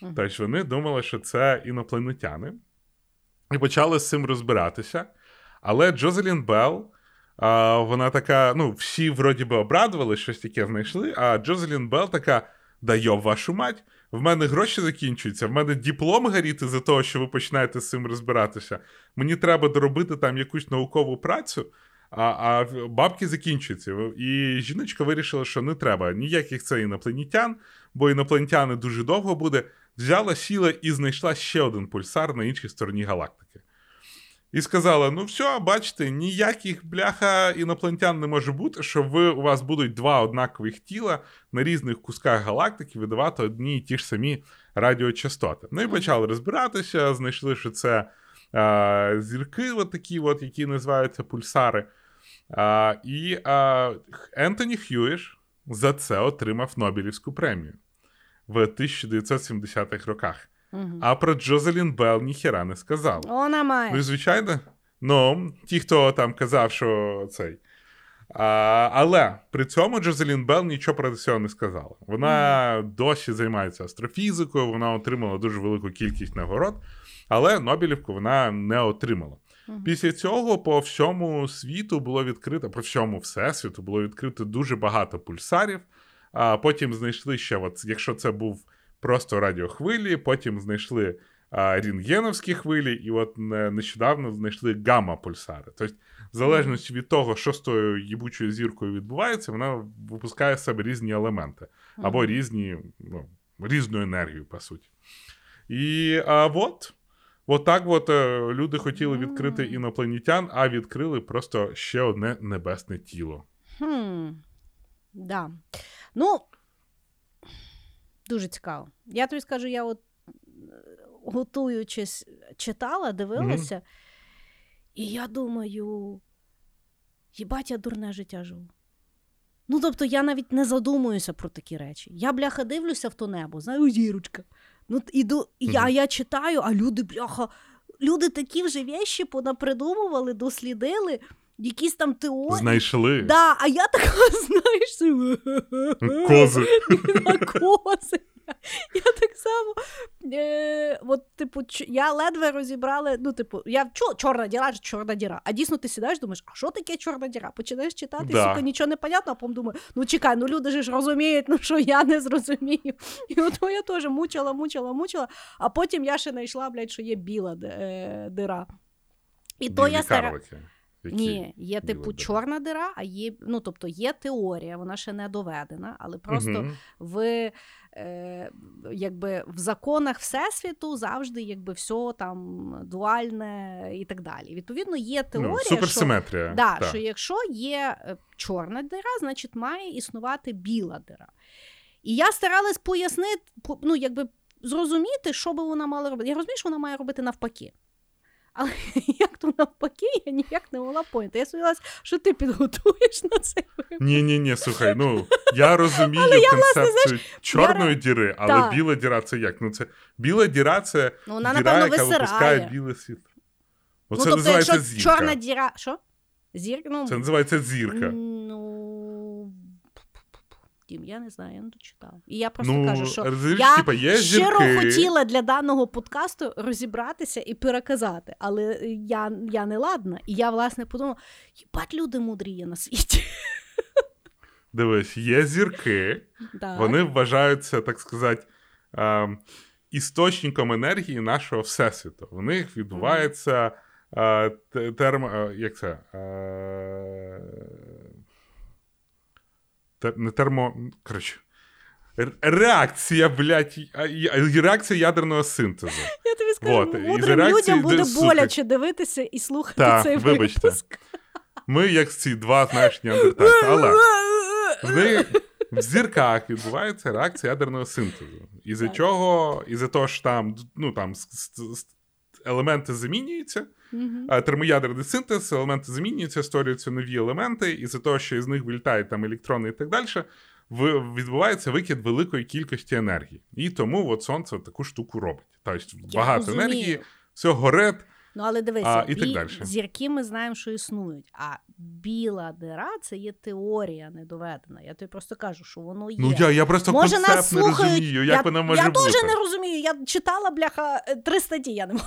Мгм. Тобто вони думали, що це інопланетяни, і почали з цим розбиратися. Але Джозелін Белл, а, вона така, ну, всі вроді би обрадували, щось таке знайшли, а Джозелін Белл така: да йоб вашу мать, в мене гроші закінчуються, в мене диплом горіти за того, що ви починаєте з цим розбиратися. Мені треба доробити там якусь наукову працю, а а бабки закінчуються. І жіночка вирішила, що не треба ніяких це інопланетян, бо інопланетяни дуже довго буде. Взяла, сіла і знайшла ще один пульсар на іншій стороні галактики. І сказала: ну все, бачите, ніяких бляха інопланетян не може бути, що ви у вас будуть два однакових тіла на різних кусках галактики видавати одні і ті ж самі радіочастоти. Ну і почали розбиратися, знайшли, що це а, зірки, от такі, от, які називаються пульсари. А, І а, Ентоні Х'юіш за це отримав Нобелівську премію в 1970-х роках. Угу. А про Джозелін Белл ніхіра не сказав. Вона має. Ну, і звичайно, ну, ті, хто там казав, що цей. А, але при цьому Джозелін Белл нічого про цього не сказала. Вона mm. досі займається астрофізикою, вона отримала дуже велику кількість нагород, але Нобелівку вона не отримала. Після цього по всьому світу було відкрито, по всьому всесвіту було відкрито дуже багато пульсарів. А потім знайшли ще, от, якщо це був просто радіохвилі, потім знайшли а, рентгеновські хвилі, і от нещодавно знайшли гамма-пульсари. Тобто, в залежності від того, що з тою їбучою зіркою відбувається, вона випускає в себе різні елементи або різні, ну, різну енергію, по суті. І а, от. От так от е, люди хотіли відкрити інопланетян, а відкрили просто ще одне небесне тіло. Хм, да. Ну, дуже цікаво. Я тобі скажу, я от готуючись, читала, дивилася, mm-hmm. і я думаю, їбать, я дурне життя живу. Ну, тобто, я навіть не задумуюся про такі речі. Я, бляха, дивлюся в то небо, знаю, зірочка. Ну, іду, mm-hmm. я, я читаю, а люди, бляха, люди такі вже вещі понапридумували, дослідили. Якісь там теорії. Знайшли. Да, А я така, знаєш, кози. кози. Я так само. Е, от, типу, Я ледве розібрала. Ну, типу, я чо, чорна діра, чорна діра. А дійсно ти сідаєш, думаєш, а що таке чорна діра? Починаєш читати, да. сука, нічого не понятно, а потім думаю, ну чекай, ну люди ж розуміють, ну що я не зрозумію. І от я теж мучила, мучила, мучила, а потім я ще знайшла, блядь, що є біла е, дира. І то я стара... Які Ні, є типу дира? чорна дира, а є, ну тобто є теорія, вона ще не доведена, але просто угу. в е, якби в законах Всесвіту завжди якби все там дуальне і так далі. Відповідно, є ну, теорія, ну, суперсиметрія. Що, да, що якщо є е, чорна дира, значить має існувати біла дира. І я старалась пояснити, ну якби зрозуміти, що би вона мала робити. Я розумію, що вона має робити навпаки. Але як то навпаки, я ніяк не могла поняти. Я сподівалася, що ти підготуєш на це. Ні, ні, ні, слухай, ну я розумію але концепцію я, власне, чорної я... діри, але так. біла діра це як? Ну це біла діра це ну, вона, діра, напевно, яка висирає. випускає біле світло. Ну, це тобто, називається якщо зірка. Чорна діра. Що? Зірка? Ну, Це називається зірка. Ну. Дім, я не знаю, я не дочитала. І я просто ну, кажу, що розумієш, я типа, є щиро зірки. хотіла для даного подкасту розібратися і переказати, але я я не ладна. І я, власне, подумала: їбать, люди мудрі на світі. Дивись, є зірки, так. вони вважаються, так сказати, е, істочником енергії нашого всесвіту. В них відбувається е, термо. Е, як це? Не термо. Коротше. Реакція, блядь, реакція ядерного синтезу. Я тобі скажу, вот. мудрим людям буде боляче дивитися і слухати так, цей вибачте. випуск. Ми, як ці два, знаєш, неандертальці. Але в, в зірках відбувається реакція ядерного синтезу. Із-за чого, із-за того, що там, ну, там елементи замінюються. Mm-hmm. Термоядерний синтез, елементи замінюються, створюються нові елементи, і за того, що із них вилітають там електрони і так далі, відбувається викид великої кількості енергії. І тому от сонце таку штуку робить. Тобто багато розумію. енергії, все горить. Ну, але дивися, а, і бі... так зірки ми знаємо, що існують. А біла дира це є теорія недоведена. Я тобі просто кажу, що воно є. Ну я я просто може, концепт нас не розумію, як я, вона може я бути. Я теж не розумію. Я читала, бляха, три статті, я не можу.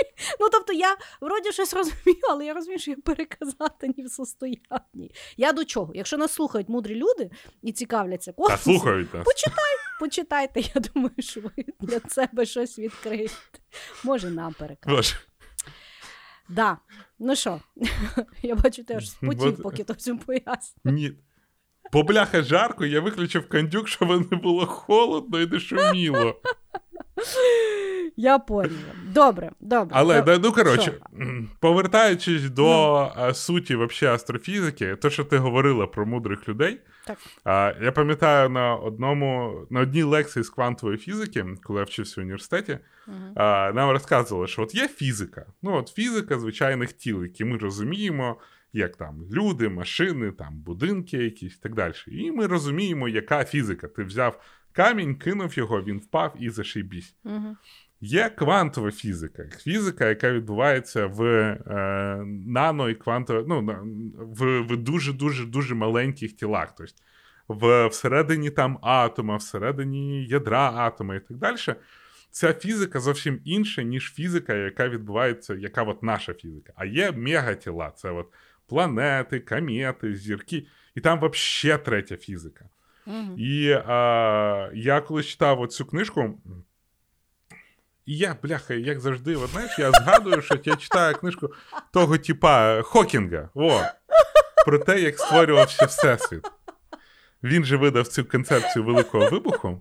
Ну, тобто, я вроді щось розумію, але я розумію, що я переказати ні в состоянні. Я до чого? Якщо нас слухають мудрі люди і цікавляться космосом, слухають нас. почитай, почитайте, я думаю, що ви для себе щось відкриєте. Може, нам перекажете. Боже. Да. Ну що, я бачу, ти аж спотів, поки то всім поясню. Ні. Бо бляха жарко, я виключив кондюк, щоб не було холодно і не шуміло. Я поняла. Добре, добре. Але Доб- да, ну коротше, повертаючись до а, суті вообще астрофізики, то, що ти говорила про мудрих людей, Так. а, я пам'ятаю на одному на одній лекції з квантової фізики, коли я вчився в університеті, а, нам розказували, що от є фізика. Ну, от фізика звичайних тіл, які ми розуміємо, як там люди, машини, там будинки якісь і так далі. І ми розуміємо, яка фізика. Ти взяв камінь, кинув його, він впав і зашибісь. Мгм. Є квантова фізика, фізика, яка відбувається в е, нано і квантово, ну, в, в дуже дуже дуже маленьких тілах. Тобто в, всередині там атома, всередині ядра атома і так далі. Ця фізика зовсім інша, ніж фізика, яка відбувається, яка от наша фізика. А є мегатіла, це от планети, комети, зірки, і там взагалі третя фізика. Мгм. І а, я коли читав оцю книжку, і я, бляха, як завжди, от, знаєш, я згадую, що я читаю книжку того типа Хокінга. О, про те, як створювався Всесвіт. Він же видав цю концепцію великого вибуху.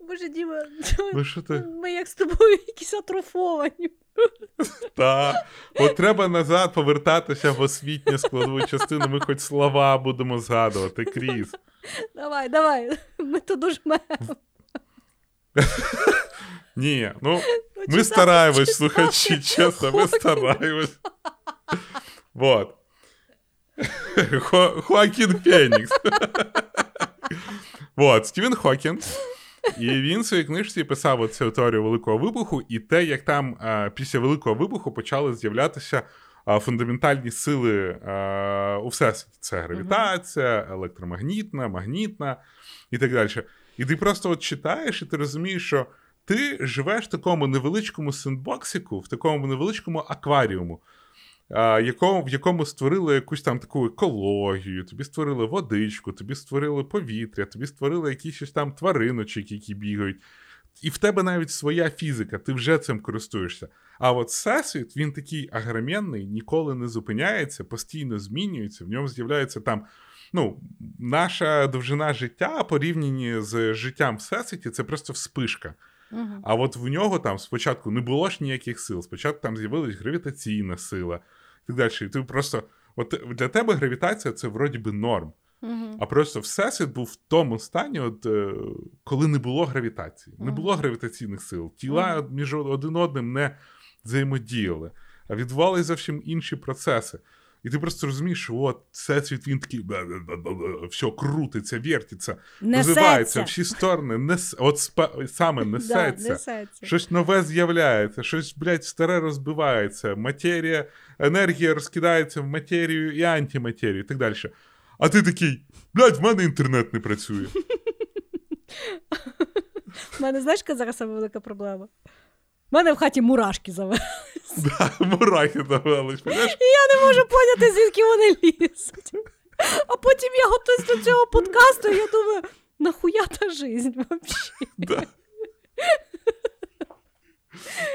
Боже, Діма, Ну що ти? ми як з тобою якісь атрофовані. Та, от треба назад повертатися в освітню складову частину, ми хоч слова будемо згадувати, Кріс. Давай, давай. Ми тут дуже Ні, ну Ми стараємось, слухачі, чесно, ми стараємось. Вот. Хо- Хоакін Фенікс. Вот, Стівен Хокінг. І він в своїй книжці писав оцю теорію Великого вибуху, і те, як там а, після Великого вибуху почали з'являтися а, фундаментальні сили а, у всесвіті. Це гравітація, електромагнітна, магнітна і так далі. І ти просто от читаєш, і ти розумієш, що ти живеш в такому невеличкому сендбоксику, в такому невеличкому акваріуму, якому, в якому створили якусь там таку екологію, тобі створили водичку, тобі створили повітря, тобі створили якісь там твариночок, які бігають. І в тебе навіть своя фізика, ти вже цим користуєшся. А от всесвіт, він такий агромінний, ніколи не зупиняється, постійно змінюється, в ньому з'являється там. Ну, наша довжина життя порівняні з життям всесвіті, це просто вспишка. Мгм. А от в нього там спочатку не було ж ніяких сил. Спочатку там з'явилась гравітаційна сила так далі. І ти просто, от для тебе гравітація це вроді би норм. Мгм. А просто всесвіт був в тому стані, от, е, коли не було гравітації, не було гравітаційних сил. Тіла між один одним не взаємодіяли, а відбувалися зовсім інші процеси. І ти просто розумієш, що от всесвіт він такий все крутиться, вертиться, розвивається Несеться. всі сторони, нес, от спа- саме Да, несеться. несеться. Щось нове з'являється, щось, блядь, старе розбивається, матерія, енергія розкидається в матерію і антиматерію, і так далі. А ти такий, блядь, в мене інтернет не працює. У мене знаєш, яка зараз велика проблема? У мене в хаті мурашки завели. Да, мурахи завелись, понимаєш? Я не можу поняти, звідки вони лізуть. А потім я готуюсь до цього подкасту, і я думаю, нахуя та жизнь вообще? Да.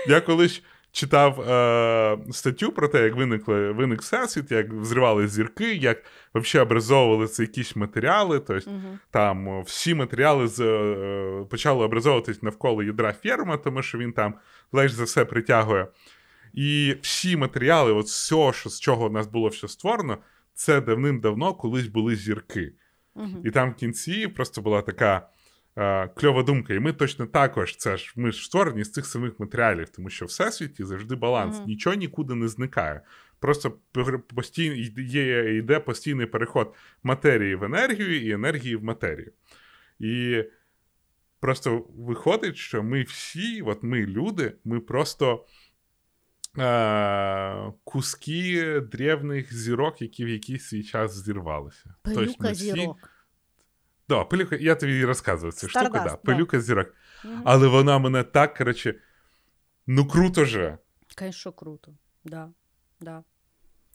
Я колись читав е, статтю про те, як виникли, виник всесвіт, як взривали зірки, як взагалі образовувалися якісь матеріали. Тобто Мгм. там всі матеріали з, е, почали образовуватись навколо ядра ферма, тому що він там легш за все притягує. І всі матеріали, от все, що, з чого у нас було все створено, це давним-давно колись були зірки. Мгм. І там в кінці просто була така е, кльова думка. І ми точно також, це ж ми ж створені з цих самих матеріалів, тому що в всесвіті завжди баланс, Мгм. нічого нікуди не зникає. Просто постійно йде постійний переход матерії в енергію і енергії в матерію. І просто виходить, що ми всі, от ми люди, ми просто. Е, куски древних зірок, які в якийсь свій час зірвалися. Тобто всі- зірок. Да, пилюка, я тобі розказував цю штуку, да, да. пилюка зірок. Мгм. Але вона мене так, коротше, ну круто же. Конечно, круто. Да, да.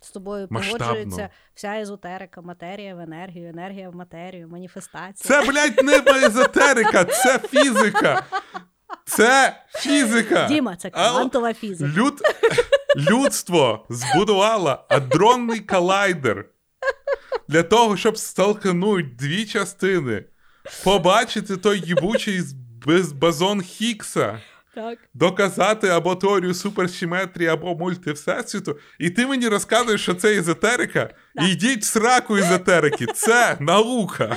З тобою Масштабно. погоджується вся езотерика, матерія в енергію, енергія в матерію, маніфестація. Це, блядь, не езотерика, це фізика. Це фізика. Діма, це квантова фізика. Люд... Людство збудувало адронний колайдер для того, щоб столкнути дві частини, побачити той їбучий базон Хіггса, Так. доказати або теорію суперсиметрії, або мультивсесвіту. І ти мені розказуєш, що це езотерика? Да. Йдіть в сраку езотерики. Це наука.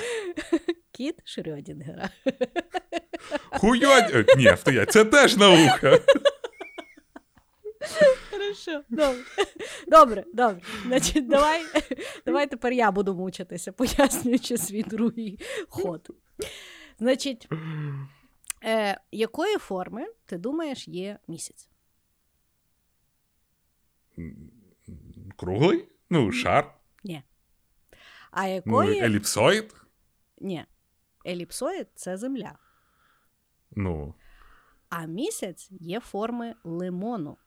Кіт Шрёдінгера. Хуйодь. Е, Ні, стоять, це теж наука. Хорошо, добре. Добре, добре. Значить, давай, давай тепер я буду мучитися, пояснюючи свій другий ход. Значить, е, якої форми ти думаєш є місяць? Круглий? Ну, шар. Ні. А Ну, якої. еліпсоїд. Ні. Еліпсоїд це земля. Ну, А місяць є форми лимону.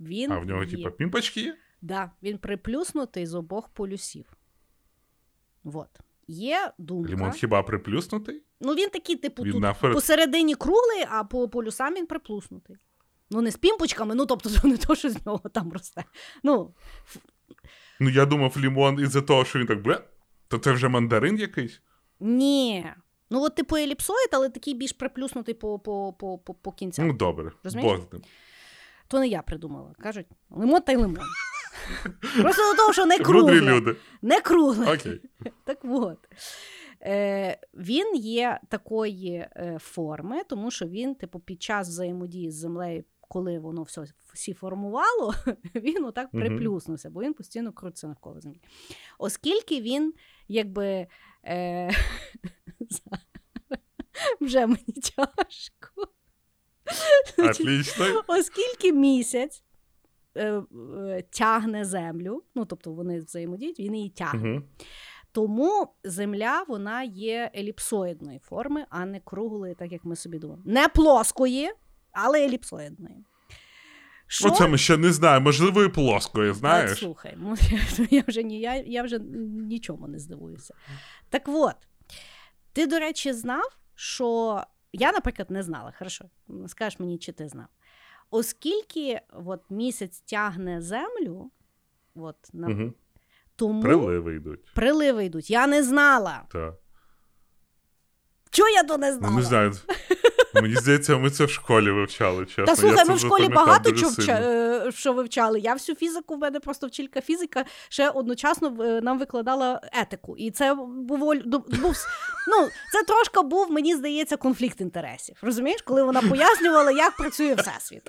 Він а в нього, є... типа, пімпочки є? Да, він приплюснутий з обох полюсів. Вот. Є думка. Лімон хіба приплюснутий? Ну, він такий, типу, Він тут наперед- посередині круглий, а по полюсам він приплюснутий. Ну, не з пімпочками, ну тобто, не то, що з нього там росте. Ну, Ну, я думав, лімон із-за того, що він так бля. То це вже мандарин якийсь? Ні. Ну, от типу еліпсоїд, але такий більш приплюснутий по, по, по, по, по кінцям. Ну, добре. Розумієш? Бог з ним. То не я придумала. Кажуть, лимон та й лимон. Просто до того, що не кругле. люди. Не кругле. Окей. Так от. Е, він є такої е, форми, тому що він, типу, під час взаємодії з землею, коли воно все всі формувало, він отак приплюснувся, бо він постійно крутиться навколо землі. Оскільки він, якби. Е, вже мені тяжко. Отлично. Оскільки місяць е, е, тягне землю, ну тобто вони взаємодіють, він її тягне. Угу. Тому земля вона є еліпсоїдної форми, а не круглої, так як ми собі думаємо. Не плоскої, але еліпсоїдної. Що? Оце ми ще не знаємо. Можливо, і плоскою, От, знаєш? слухай, ну, я вже ні, я, я вже нічому не здивуюся. Так от, ти, до речі, знав, що я, наприклад, не знала. Хорошо, скажеш мені, чи ти знав. Оскільки от, місяць тягне землю, от, на... Угу. тому Приливи йдуть. приливи йдуть. Я не знала. Так. Чого я то не Ну, знала? не знаю. Мені здається, ми це в школі вивчали. Чесно. Та слухай, ми в школі багато чого вча- е, що вивчали. Я всю фізику, в мене просто вчителька фізика ще одночасно е, нам викладала етику. І це був, був ну, це трошки був, мені здається, конфлікт інтересів. Розумієш, коли вона пояснювала, як працює всесвіт.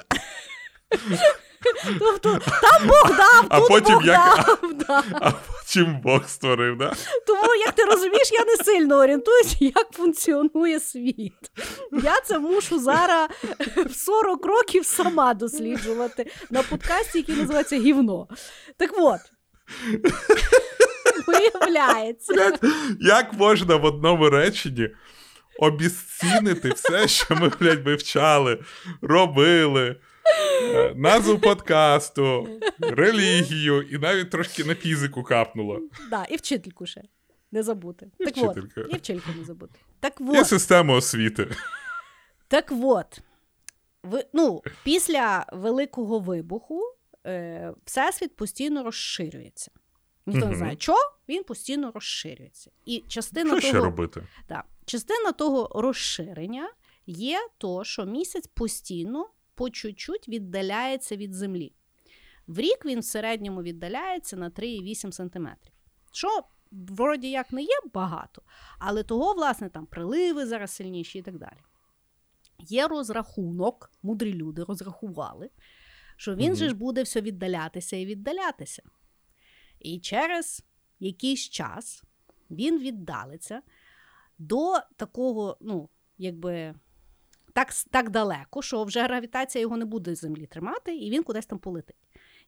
Тобто там Бог дав, А тут потім Бог як- дав. Да. А потім Бог створив, да? Тому, як ти розумієш, я не сильно орієнтуюся, як функціонує світ. Я це мушу зараз в 40 років сама досліджувати на подкасті, який називається Гівно. Так от. Виявляється. Як можна в одному реченні обіцінити все, що ми, блядь, вивчали, робили, назву подкасту, релігію і навіть трошки на фізику капнуло. Да, і вчительку ще. Не забути. І так вчителька. от, і вчительку не забути. Так І систему освіти. Так от, ви, ну, після Великого вибуху е, Всесвіт постійно розширюється. Ніхто не знає, що він постійно розширюється. І частина Що ще того, робити? да, частина того розширення є то, що місяць постійно по чуть-чуть віддаляється від Землі. В рік він в середньому віддаляється на 3,8 см. Що вроді як не є багато, але того, власне, там приливи зараз сильніші і так далі. Є розрахунок, мудрі люди розрахували, що він Мгм. же ж буде все віддалятися і віддалятися. І через якийсь час він віддалиться до такого, ну, якби так, так далеко, що вже гравітація його не буде з землі тримати, і він кудись там полетить.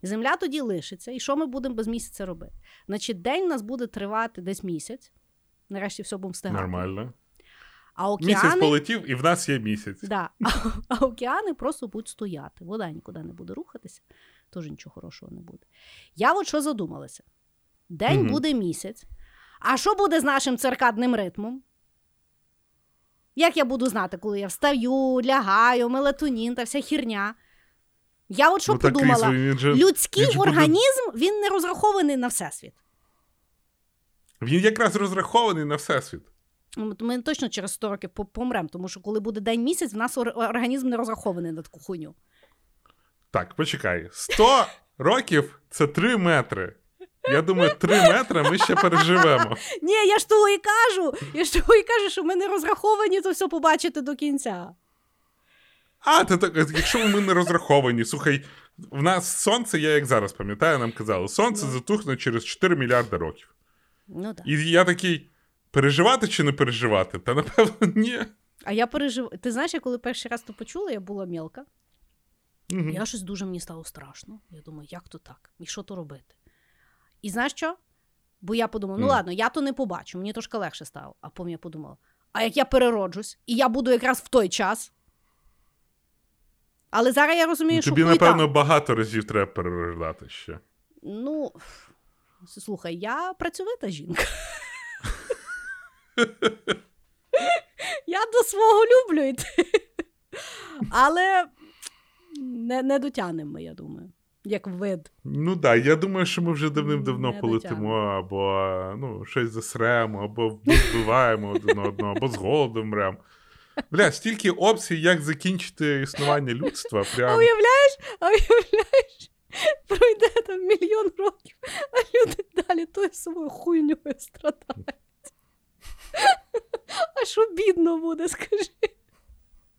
І земля тоді лишиться. І що ми будемо без місяця робити? Значить, день у нас буде тривати десь місяць. Нарешті все будемо встигати. Нормально. А Місяць полетів, і в нас є місяць. да, а, а океани просто будуть стояти. Вода нікуди не буде рухатися. теж нічого хорошого не буде. Я от що задумалася: день Мгм. буде місяць. А що буде з нашим циркадним ритмом? Як я буду знати, коли я встаю, лягаю, мелатонін та вся хірня? Я от що ну, подумала: він, же, людський він ж буде- організм він не розрахований на всесвіт. він якраз розрахований на всесвіт. Ну, Ми точно через 100 років помремо, тому що коли буде день місяць, в нас організм не розрахований на таку хуйню. Так, почекай. 100 років це 3 метри. Я думаю, 3 метри ми ще переживемо. Ні, я ж того і кажу. Я ж того і кажу, що ми не розраховані то все побачити до кінця. А, то так, якщо ми не розраховані, слухай, в нас сонце, я як зараз пам'ятаю, нам казали, сонце Ну. затухне через 4 мільярди років. Ну так. І я такий, переживати чи не переживати? Та напевно, ні. А я пережив. Ти знаєш, я коли перший раз то почула, я була мілка. Мгм. Я щось дуже мені стало страшно. Я думаю, як то так? І що то робити? І знаєш що? Бо я подумала, ну Мгм. ладно, я то не побачу, мені трошки легше стало. А потім я подумала: а як я перероджусь, і я буду якраз в той час. Але зараз я розумію, що Тобі, напевно, там. багато разів треба перерождати ще. Ну, слухай, я працьовита жінка. я до свого люблю йти. Але не, не дотягнемо, я думаю, як вид. Ну так, да, я думаю, що ми вже давним-давно Не полетимо, або ну, щось засремо, або вбиваємо один одного, або з голоду мремо. Бля, стільки опцій, як закінчити існування людства. А уявляєш, а уявляєш, пройде там мільйон років, а люди далі тою самою хуйньою страдають. А що бідно буде, скажи?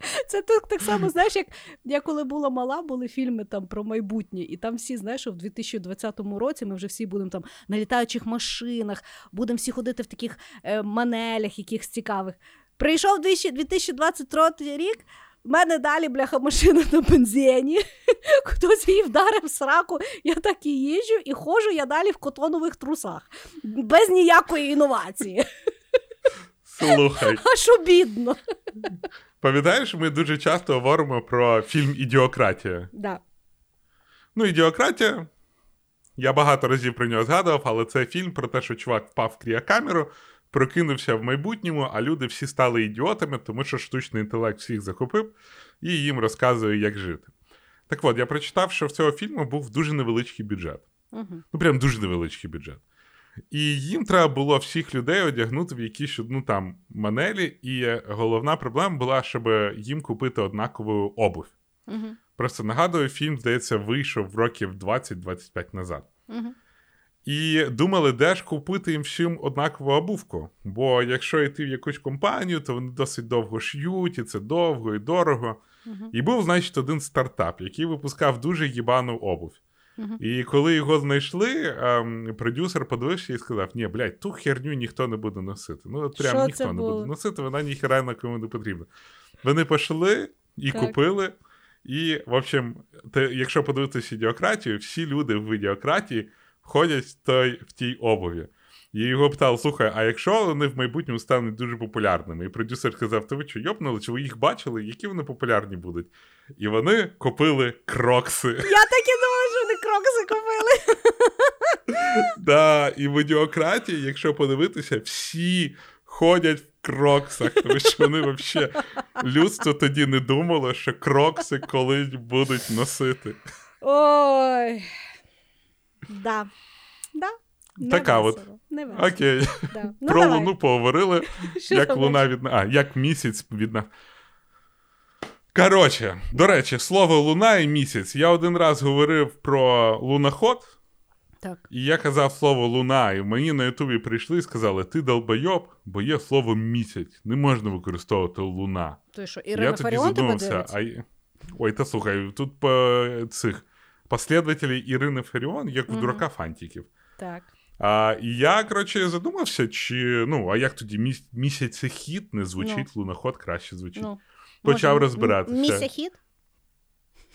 Це так, так само, знаєш, як я коли була мала, були фільми там про майбутнє, і там всі, знаєш, що в 2020 році ми вже всі будемо там на літаючих машинах, будемо всі ходити в таких е, манелях, якихось цікавих. Прийшов 2023 рік, в мене далі бляха машина на бензині. Хтось її вдарив сраку, я так і їжджу, і ходжу я далі в котонових трусах. Без ніякої інновації. Слухай, А що бідно? Пам'ятаєш, ми дуже часто говоримо про фільм Ідіократія. Да. Ну, ідіократія. Я багато разів про нього згадував, але це фільм про те, що чувак впав в кріокамеру, прокинувся в майбутньому, а люди всі стали ідіотами, тому що штучний інтелект всіх захопив і їм розказує, як жити. Так от, я прочитав, що в цього фільму був дуже невеличкий бюджет. Угу. Ну, прям дуже невеличкий бюджет. І їм треба було всіх людей одягнути в якісь ну, там манелі, і головна проблема була, щоб їм купити однакову обувь. Угу. Просто нагадую, фільм, здається, вийшов років 20-25 назад. Угу. І думали, де ж купити їм всім однакову обувку. Бо якщо йти в якусь компанію, то вони досить довго ш'ють, і це довго і дорого. Угу. І був, значить, один стартап, який випускав дуже їбану обувь. І коли його знайшли, ем, продюсер подивився і сказав: ні, блядь, ту херню ніхто не буде носити. Ну, от прям Що ніхто не було? буде носити, вона ніхера на кому не потрібна. Вони пішли і Так. купили. І, в общем, те, якщо подивитися ідіократію, всі люди в ідіократії входять в, той, в тій обуві. І його питали: слухай, а якщо вони в майбутньому стануть дуже популярними? І продюсер сказав: Та ви що, йопнули, чи ви їх бачили, які вони популярні будуть? І вони купили крокси. Я так і думала, що вони крокси купили. Да, і в ідіократії, якщо подивитися, всі ходять в кроксах, тому що вони взагалі людство тоді не думало, що крокси колись будуть носити. Ой. Да. Да. Не Така от. Не весело. Окей, Да. Ну, про давай. луну поговорили, як луна від А, як місяць від нас. Коротше, до речі, слово луна і місяць. Я один раз говорив про луноход, Так. і я казав слово луна, і мені на Ютубі прийшли і сказали: ти долбойоб, бо є слово місяць. Не можна використовувати луна. То що, я тоді задумався. А... Ой, та слухай, тут по цих последователей Ірини Фаріон, як в дурака фантиків. Так. А, і я, коротше, задумався, чи ну, а як тоді міс... місяцехід не звучить, луноход краще звучить. Ну, Почав розбиратися. Місяхід?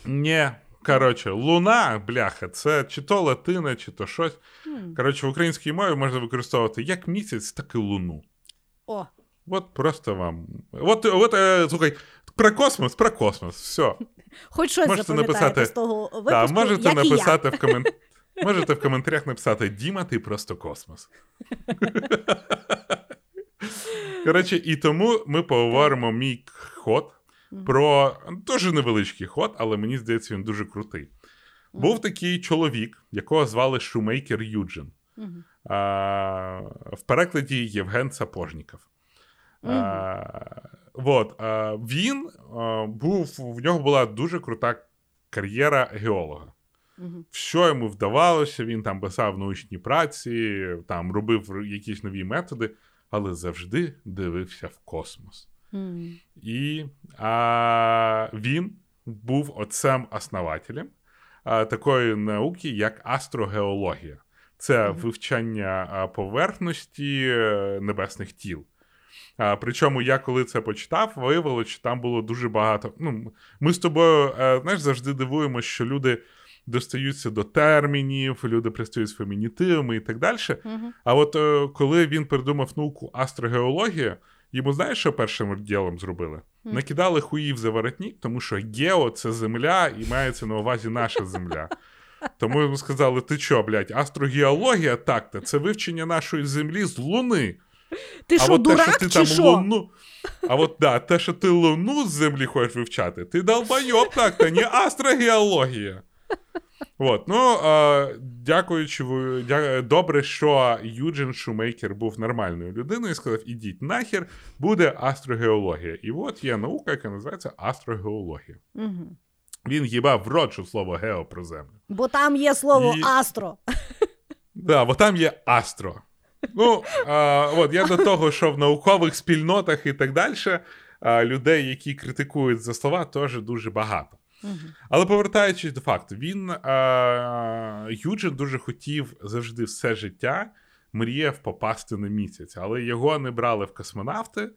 Ні, коротше, луна, бляха, це чи то латина, чи то щось. Коротше, в українській мові можна використовувати як місяць, так і луну. О, От просто вам. От, от е, слухай, про космос, про космос. Все. Хоч щось Можете написати- з того випуску, Да, можете як і я. написати в комент... Можете в коментарях написати Діма, ти просто космос. Коротше, і тому ми поговоримо мій ход про дуже невеличкий ход, але мені здається, він дуже крутий. Був такий чоловік, якого звали Шумейкер Юджин. А, в перекладі Євген Сапожніков. А, вот, а, він а, був, в нього була дуже крута кар'єра геолога. Що йому вдавалося, він там писав научні праці, там робив якісь нові методи, але завжди дивився в космос. І а, він був отцем-основателем а, такої науки, як астрогеологія. Це вивчання поверхності е, небесних тіл. А, причому я коли це почитав, виявилося, що там було дуже багато. Ну, ми з тобою е, знаєш, завжди дивуємося, що люди достаються до термінів, люди пристають з фемінітивами і так далі. Мгм. А от е, коли він придумав науку астрогеологія, йому знаєш, що першим ділом зробили? Мгм. Накидали хуїв за воротник, тому що гео це земля, і мається на увазі наша земля. Тому йому сказали: ти що, блядь, астрогеологія так-то, це вивчення нашої землі з Луни. Ти а що, дурак те, що ти чи там? Луну. А от да, те, що ти Луну з землі хочеш вивчати, ти долбойоб так-то, не астрогеологія. От, ну, е, дякуючи, дя, добре, що Юджин Шумейкер був нормальною людиною і сказав: ідіть нахер, буде астрогеологія. І от є наука, яка називається астрогеологія. Мгм. Він їбав в рот, слово гео про землю. Бо там є слово І- астро. Да, бо там є астро. Ну, а, от я до того, що в наукових спільнотах і так далі людей, які критикують за слова, теж дуже багато. Але повертаючись до факту, він а, Юджин дуже хотів завжди все життя мріяв попасти на місяць, але його не брали в космонавти,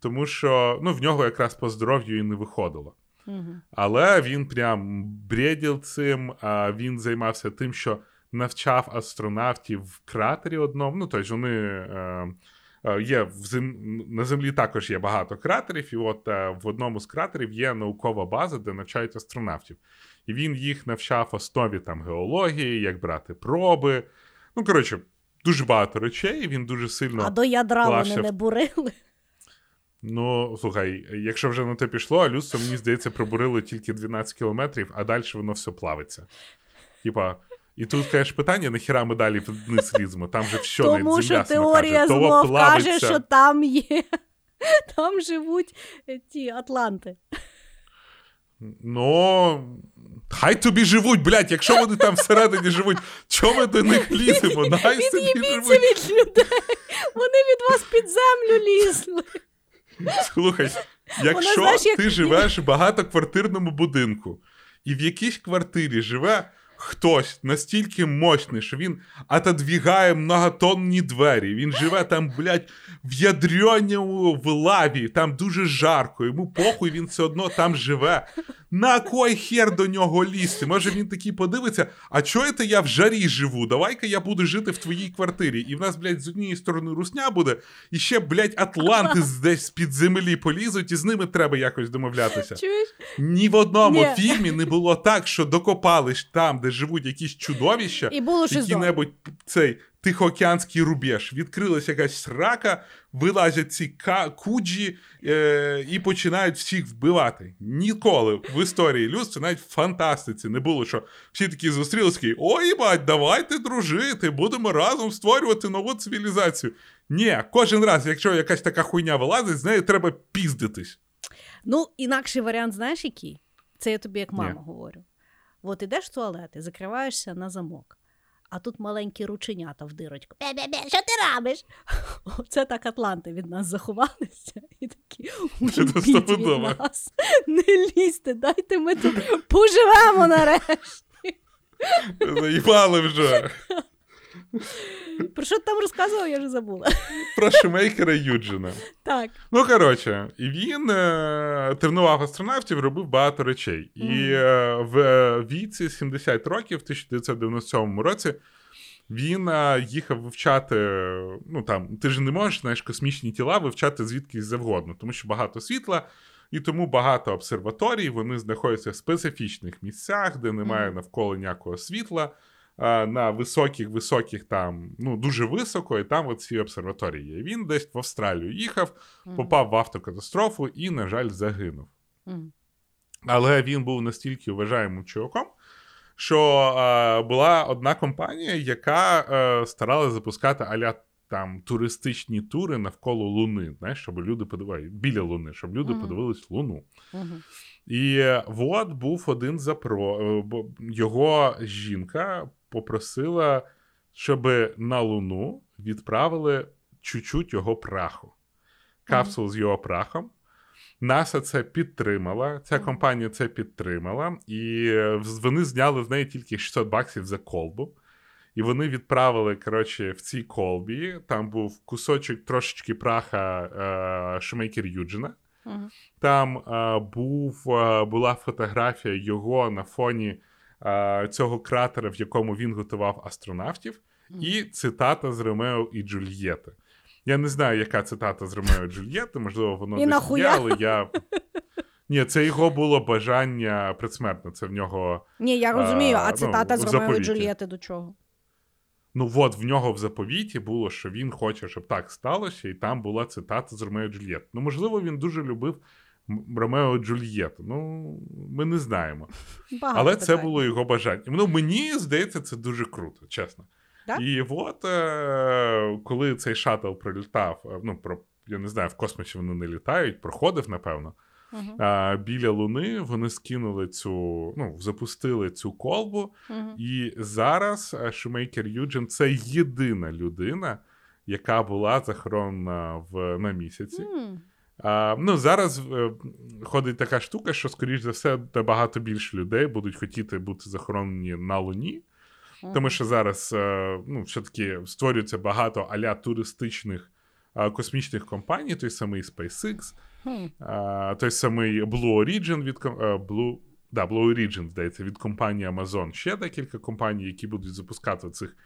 тому що ну, в нього якраз по здоров'ю і не виходило. Але він прям бредів цим. А він займався тим, що навчав астронавтів в кратері одному. Ну, тобто вони е, е, є в зем... на землі також є багато кратерів, і от е, в одному з кратерів є наукова база, де навчають астронавтів. І він їх навчав основі там геології, як брати проби. Ну, коротше, дуже багато речей. Він дуже сильно. А до ядра вони в- не бурили. Ну, слухай, якщо вже на те пішло, а людство, мені здається, пробурило тільки 12 кілометрів, а далі воно все плавиться. Типа, і тут, конечно, питання, нахіра ми далі вниз ліземо, там же все навіть Тому що земля сама теорія каже, змов каже, плавиться. що там є. Там живуть е, ті атланти. Ну, хай тобі живуть, блядь, якщо вони там всередині живуть, чого ми до них ліземо? Най собі живуть. від людей. Вони від вас під землю лізли. Слухай, якщо знаєш, як- ти живеш в багатоквартирному будинку, і в якійсь квартирі живе хтось настільки мощний, що він отодвігає многотонні двері, він живе там, блядь, в ядрьонному в лаві, там дуже жарко, йому похуй, він все одно там живе. На кой хер до нього лізти? Може він такий подивиться, а чого це я в жарі живу? Давай-ка я буду жити в твоїй квартирі. І в нас, блядь, з однієї сторони русня буде, і ще, блядь, атланти десь з-під землі полізуть, і з ними треба якось домовлятися. Чуєш? Ні в одному Ні. фільмі не було так, що докопались там, де живуть якісь чудовища, І було який-небудь цей тихоокеанський рубеж. Відкрилась якась срака, вилазять ці куджі е- і починають всіх вбивати. Ніколи в історії людства, навіть в фантастиці, не було, що всі такі зустрілися, такі, ой, бать, давайте дружити, будемо разом створювати нову цивілізацію. Ні, кожен раз, якщо якась така хуйня вилазить, з нею треба піздитись. Ну, інакший варіант, знаєш, який? Це я тобі як мама Ні. говорю. От ідеш в туалет і закриваєшся на замок, а тут маленькі рученята в дирочку. Бе-бе-бе, що ти робиш? Це так атланти від нас заховалися і такі Це від нас, не лізьте, дайте ми тут поживемо нарешті. Заїбали вже. Про що ти там розказував, я вже забула. Про шумейкера Юджина. Так. Ну, коротше, і він е, тренував астронавтів, робив багато речей. І е, в е, віці 70 років, в 1997 році, Він а, їхав вивчати. Ну там, ти ж не можеш знаєш, космічні тіла вивчати звідки завгодно, тому що багато світла, і тому багато обсерваторій вони знаходяться в специфічних місцях, де немає навколо ніякого світла. А, На високих, високих там, ну дуже високо, і там от ці обсерваторії є. Він десь в Австралію їхав, попав в автокатастрофу і, на жаль, загинув. Але він був настільки вважаємим чуваком, що е, була одна компанія, яка е, старалася запускати аля там туристичні тури навколо Луни, знаєш, щоб люди подивилися біля Луни, щоб люди Мгм. подивились Луну. Мгм. І е, от був один запро. е, Його жінка попросила, щоб на Луну відправили чуть-чуть його праху. Капсул з його прахом. НАСА це підтримала, ця компанія це підтримала, і е, вони зняли з неї тільки 600 баксів за колбу. І вони відправили, коротше, в цій колбі. Там був кусочок трошечки праха е, Шумейкер Юджина. Мгм. Там е, був, е, була фотографія його на фоні цього кратера, в якому він готував астронавтів, і цитата з Ромео і Джульєти. Я не знаю, яка цитата з Ромео і Джульєти, можливо, воно І десь є, але я. Ні, це його було бажання предсмертне. Це в нього. Ні, я розумію, А, а ну, цитата в з Ромео і. Джульєти до чого? Ну, от в нього в заповіті було, що він хоче, щоб так сталося, і там була цитата з Ромео і Джульєти. Ну, можливо, він дуже любив Ромео Джульєту. Ну, ми не знаємо. Багато Але це питань. було його бажання. Ну, мені здається, це дуже круто, чесно. Да? І от е- коли цей шаттл прилітав, е, ну, про, я не знаю, в космосі вони не літають, проходив, напевно. А, біля Луни вони скинули цю, ну, запустили цю колбу. Мгм. І зараз е, Шумейкер Юджин це єдина людина, яка була захоронена в, на місяці. М. А, ну, зараз е, ходить така штука, що, скоріш за все, набагато більше людей будуть хотіти бути захоронені на Луні. Тому що зараз е, ну, все-таки створюється багато аля туристичних е, космічних компаній, той самий SpaceX, е, той самий Blue Origin від е, Blue, да, Blue Origin, здається, від компанії Amazon. Ще декілька компаній, які будуть запускати цих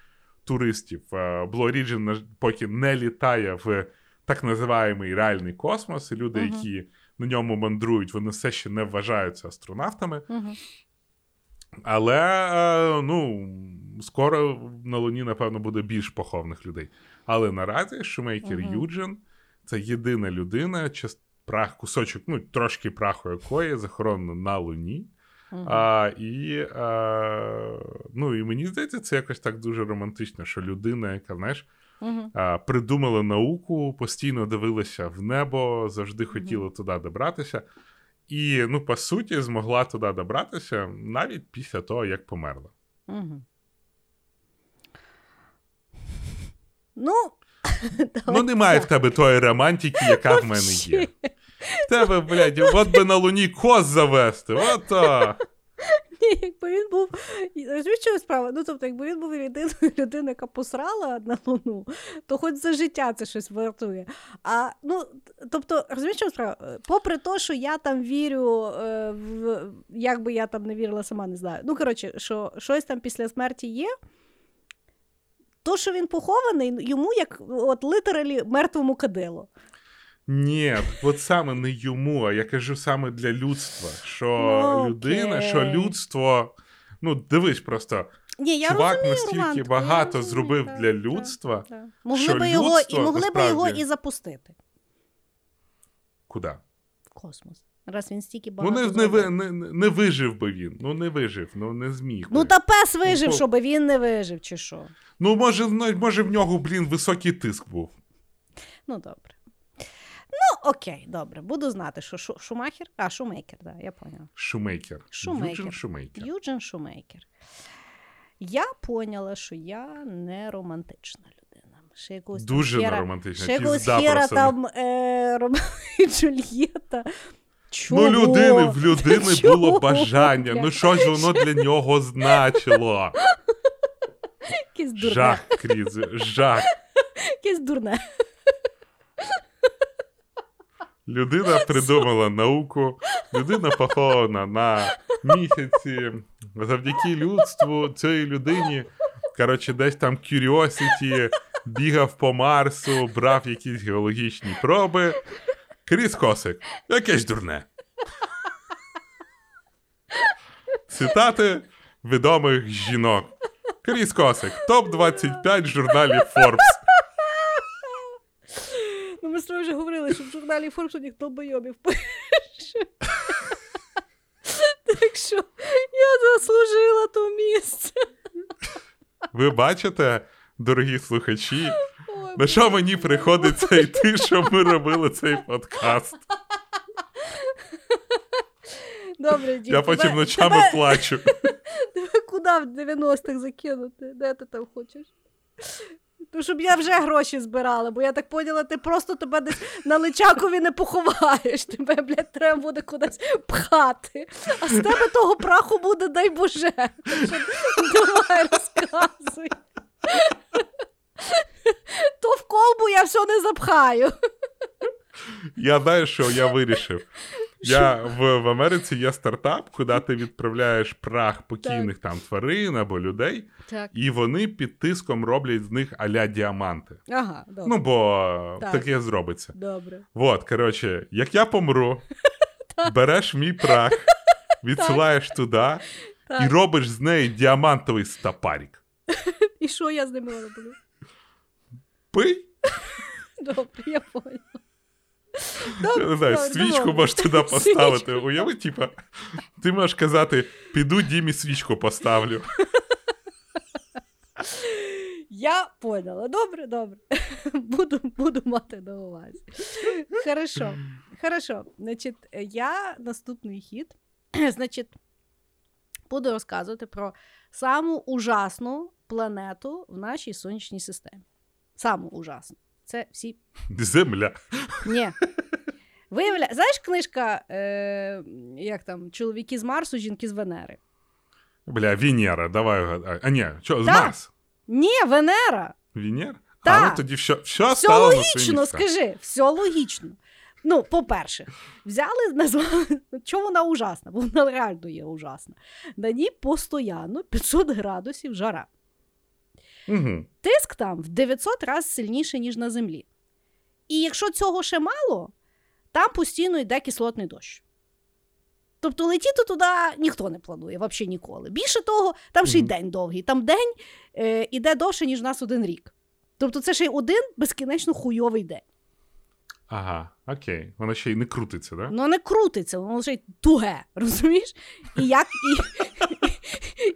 туристів. Е, Blue Origin поки не літає в так називаємий реальний космос, і люди, Мгм. які на ньому мандрують, вони все ще не вважаються астронавтами. Мгм. Але е, ну, скоро на Луні, напевно, буде більш поховних людей. Але наразі Шумейкер Мгм. Юджин це єдина людина, част, прах, кусочок, ну, трошки праху якої захоронено на Луні. Мгм. А, і, а, ну, і мені здається, це якось так дуже романтично, що людина, яка, знаєш, Мгм. а, придумала науку, постійно дивилася в небо, завжди хотіла туди добратися. І, ну, по суті, змогла туди добратися навіть після того, як померла. Мгм. Ну, Ну, немає в тебе тої романтики, яка в мене є. В тебе, блядь, от би на луні коз завести. Ото. Ні, якби він був. Розумієш, чому справа? Ну, тобто, якби він був єдиною людиною, яка посрала на Луну, то хоч за життя це щось вартує. А ну, тобто, розумієш, чому справа? Попри те, що я там вірю, е, в як би я там не вірила, сама не знаю. Ну, коротше, що щось там після смерті є. То, що він похований, йому як от литералі мертвому кадило. Ні, от саме не йому, а я кажу саме для людства. Що Ну, людина, що людство. Ну, дивись просто, Ні, я чувак розумію, настільки романтику, я багато розумію, зробив так, для так, людства. так. Могли що би його, і могли би його і запустити. Куди? в космос. Раз він стільки Ну, багато. не, не, не, не, не вижив би він. Ну, не вижив, ну не зміг. Ну би. та пес вижив, Ну, щоб він не вижив, чи що. Ну, може, ну, може, в нього, блін, високий тиск був. Ну, добре. Ну, окей, добре. Буду знати, що Шу- Шумахер. А, Шумейкер, да, я поняла. Шумейкер. Шумейкер. Юджин Шумейкер. Юджин Шумейкер. Я поняла, що я не романтична людина. Ще якогось Дуже хера, неромантична. Ще якогось Пізда хера там е, Ромео і Джульєта. Чого? Ну, людини, в людини Чого, було бажання. Ну, що ж воно для нього значило? Якесь дурне. Жах, Кріз, жах. Якесь дурне. Людина придумала науку, людина похована на місяці. Завдяки людству цієї людині Коротше, десь там Curiosity бігав по Марсу, брав якісь геологічні проби. Кріс Косик, якесь дурне. Цитати відомих жінок. Кріс Косик, топ-25 журналів Forbes. Ми з тобою вже говорили, що в журналі Forbes одних долбойобів пише. Так що я заслужила то місце. Ви бачите, дорогі слухачі, Ой, на що мені приходиться йти, щоб ми робили цей подкаст? Добре, дід. Я потім тебе- ночами тебе- плачу. Тебе куди в 90-х закинути? Де ти там хочеш? Ну, щоб я вже гроші збирала, бо я так поняла, ти просто тебе десь на личакові не поховаєш. Тебе, блядь, треба буде кудись пхати. А з тебе того праху буде, дай Боже. Давай розказуй. То в колбу я все не запхаю. Я знаю, що я вирішив. Я в, в Америці є стартап, куди ти відправляєш прах покійних там тварин або людей, Так. і вони під тиском роблять з них аля діаманти. Ага, добре. Ну, бо Так. таке зробиться. Добре. От, коротше, як я помру, береш мій прах, відсилаєш туди і робиш з неї діамантовий стапарік. І що я з ними роблю? Пий, Добре, я поняла. Я не знаю, свічку можеш туди поставити. Уяви, типа, ти можеш казати, піду Дімі свічку поставлю. Я поняла. Добре, добре. Буду, буду мати на увазі. Хорошо. Хорошо. Значить, я наступний хід. Значить, буду розказувати про саму ужасну планету в нашій сонячній системі. Саму ужасну. Це всі. Земля. Ні. Виявля... Знаєш, книжка, е... як там, чоловіки з Марсу, жінки з Венери. Бля, Венера, давай. А ні, що, з Марс? Ні, Венера. Венер? Так. А, ну тоді все, все, Все стало логічно, скажи, все логічно. Ну, по-перше, взяли, назвали, чому вона ужасна, бо вона реально є ужасна. На ній постійно 500 градусів жара. Угу. Тиск там в 900 разів сильніше, ніж на землі. І якщо цього ще мало, там постійно йде кислотний дощ. Тобто летіти туди ніхто не планує, взагалі ніколи. Більше того, там ще й день довгий. Там день е, іде довше, ніж в нас один рік. Тобто це ще й один безкінечно хуйовий день. Ага, окей. Воно ще й не крутиться, да? Воно не крутиться, воно ще й туге, розумієш? І як, і,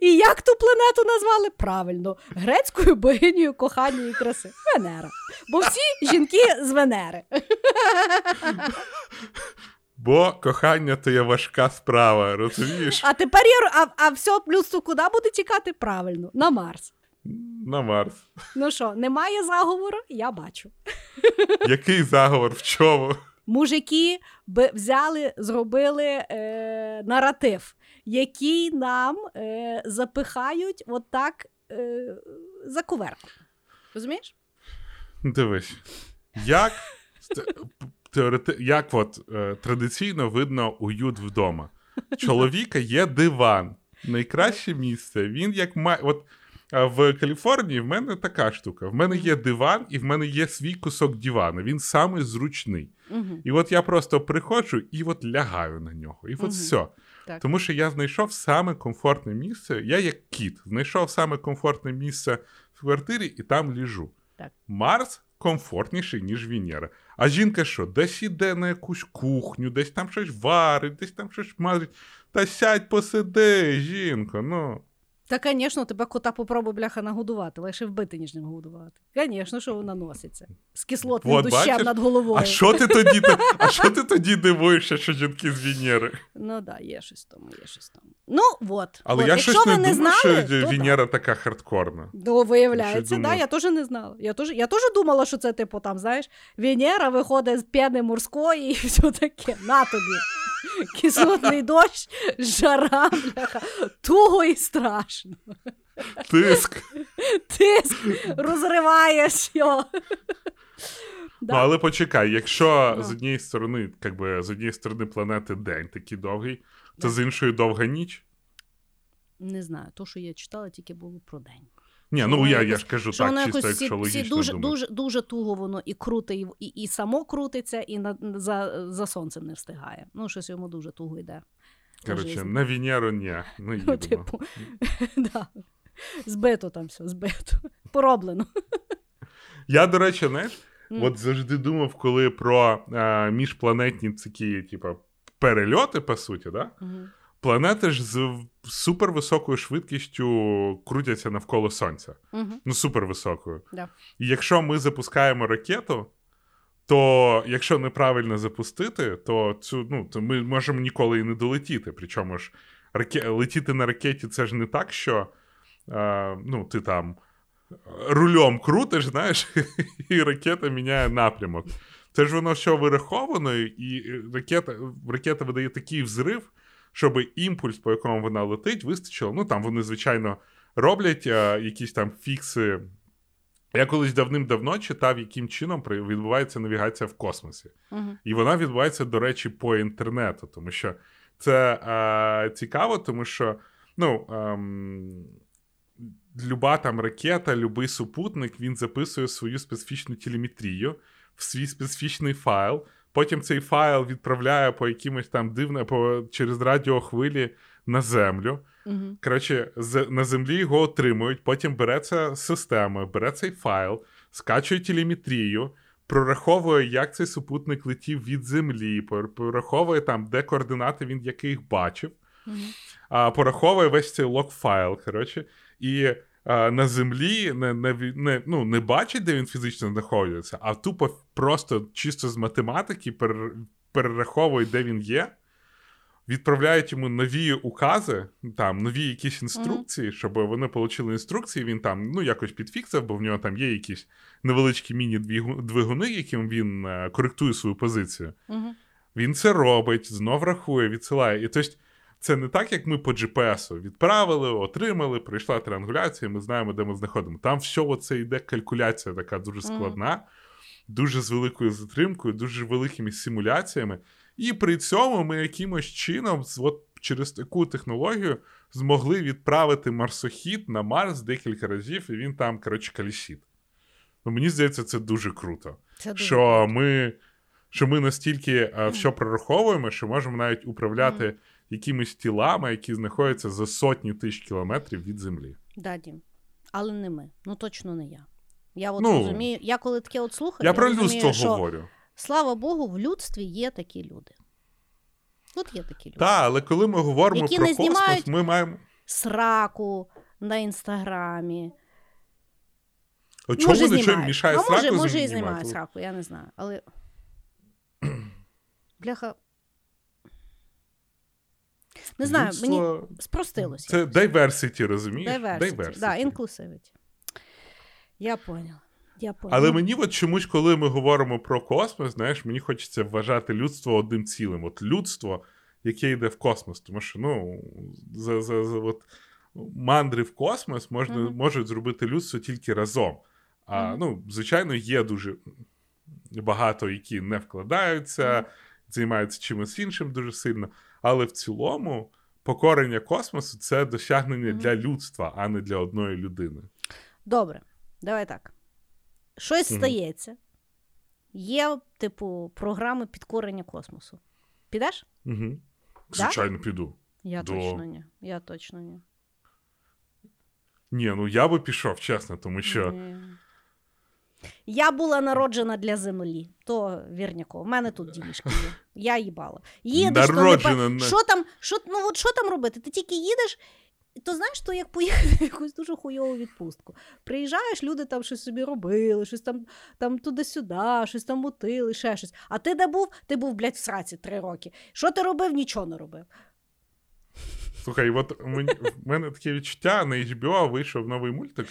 і як ту планету назвали? Правильно, грецькою богинею кохання і краси. Венера. Бо всі жінки з Венери. Бо кохання то є важка справа, розумієш? А тепер я, а, а все людство куди буде тікати? Правильно, на Марс. На Марс. Ну що, немає заговору? Я бачу. Який заговор в чому? Мужики би взяли, зробили е, наратив, який нам е, запихають отак е, за куверку. Розумієш? Дивись, як, теорети... як от, е, традиційно видно уют вдома. Чоловіка є диван. Найкраще місце. Він як має. От в Каліфорнії в мене така штука. В мене є диван, і в мене є свій кусок дивану. Він самий зручний. Угу. І от я просто приходжу і от лягаю на нього. І от Мгм. все. Так. Тому що я знайшов саме комфортне місце. Я як кіт, знайшов саме комфортне місце в квартирі і там ліжу. Так. Марс комфортніший, ніж Венера. А жінка що? Десь іде на якусь кухню, десь там щось варить, десь там щось мазить. Та сядь посиди, жінко, ну. Та, звісно, тебе кота попробуй бляха нагодувати, лише вбити, ніж ним годувати. Звісно, що вона носиться з кислотним От, дощем бачиш? над головою. А що ти тоді а що ти тоді дивуєшся, що жінки з Венери? Ну так, да, є щось тому, є щось тому. Ну, от. Але от. я Якщо щось ви не думав, знали, що то Венера така хардкорна. Ну, виявляється, Ще да, я теж не знала. Я теж, я теж думала, що це, типу, там, знаєш, Венера виходить з п'яни морської і все таке. На тобі. Кислотний дощ, жара, бляха, туго і страшно. Тиск. Тиск розриваєш його. Ну, але почекай, якщо Ну. з однієї сторони, как би, з однієї сторони планети день такий довгий, то Да. з іншої довга ніч. Не знаю, то, що я читала, тільки було про день. Ні, ну я, я ж кажу Що так, чисто, якщо всі логічно дуже, дуже, дуже туго воно і крутить, і, і само крутиться, і на, за, за сонцем не встигає. Ну, щось йому дуже туго йде. Коротше, на Венеру ні, Ну, їдемо. типу, да. збито там все, збито. Пороблено. Я, до речі, знаєш, М. от завжди думав, коли про е, міжпланетні такі, типу, перельоти, по суті, да? Мгм. Планети ж з супервисокою швидкістю крутяться навколо Сонця. Мгм. Ну, супервисокою. Да. І якщо ми запускаємо ракету, то якщо неправильно запустити, то цю, ну, то ми можемо ніколи і не долетіти. Причому ж раке... летіти на ракеті це ж не так, що е, ну, ти там рульом крутиш, знаєш, і ракета міняє напрямок. Це ж воно все вираховано, і ракета, ракета видає такий взрив, щоб імпульс, по якому вона летить, вистачило. Ну там вони, звичайно, роблять е, якісь там фікси. Я колись давним-давно читав, яким чином відбувається навігація в космосі. Мгм. І вона відбувається, до речі, по інтернету, тому що це е, цікаво, тому що ну, ем, люба там ракета, любий супутник, він записує свою специфічну телеметрію в свій специфічний файл. Потім цей файл відправляє по якимось там дивне по, через радіохвилі на землю. Мгм. Коротше, з, на землі його отримують, потім береться система, бере цей файл, скачує телеметрію, прораховує, як цей супутник летів від землі, прораховує там, де координати він яких бачив, Мгм. а, пораховує весь цей лог-файл. Коротше, і на землі не, не, не, ну, не бачить, де він фізично знаходиться, а тупо просто чисто з математики перераховує, де він є. Відправляють йому нові укази, там нові якісь інструкції, щоб вони отримали інструкції. Він там ну якось підфіксив, бо в нього там є якісь невеличкі міні-двигуни, яким він е, коректує свою позицію. Мгм. Він це робить, знов рахує, відсилає. І тобто, це не так, як ми по GPS-у відправили, отримали, прийшла тріангуляція, ми знаємо, де ми знаходимо. Там все це йде калькуляція така дуже складна, дуже з великою затримкою, дуже великими симуляціями. І при цьому ми якимось чином, от через таку технологію, змогли відправити марсохід на Марс декілька разів, і він там, коротше, калішить. Ну, мені здається, це дуже круто Це дуже що ми, що ми настільки е, все прораховуємо, що можемо навіть управляти якимись тілами, які знаходяться за сотні тисяч кілометрів від землі. Да, Дім. Але не ми. Ну точно не я. Я от Ну, розумію, я коли таке от слухаю, Я про розумію, людство що, говорю. слава Богу, в людстві є такі люди. От є такі люди. Так, але коли ми говоримо Які про не космос, ми маємо. Сраку на інстаграмі. От чому може, нічого мішає а сраку може, може і знімають сраку, я не знаю. Але. Бляха. Не знаю, мені Людство- спростилося. Це diversity, розумієш? Diversity. Да, inclusivity. Я поняла. Я поняла. Але мені от чомусь, коли ми говоримо про космос, знаєш, мені хочеться вважати людство одним цілим. От людство, яке йде в космос. Тому що ну, за, за, за от, мандри в космос можна, Мгм. можуть зробити людство тільки разом. А Мгм. ну, звичайно, є дуже багато, які не вкладаються, Мгм. займаються чимось іншим дуже сильно. Але в цілому покорення космосу це досягнення Мгм. для людства, а не для одної людини. Добре, давай так. Щось Мгм. стається. Є, типу, програми підкорення космосу. Підеш? Угу. Звичайно, піду. Я До- точно ні. Я точно ні. Ні, ну я би пішов, чесно, тому що Ні. Я була народжена для землі, то вірняко. У мене тут ділішки є. Я їбала. Їдеш, то не Народжена на- що там, що, ну, от що там робити? Ти тільки їдеш, то знаєш, то як поїхати в якусь дуже хуйову відпустку. Приїжджаєш, люди там щось собі робили, щось там, там туди-сюди, щось там мутили, ще щось. А ти де був? Ти був, блядь, в сраці три роки. Що ти робив? Нічого не робив. Слухай, от в мене таке відчуття на HBO вийшов новий мультик,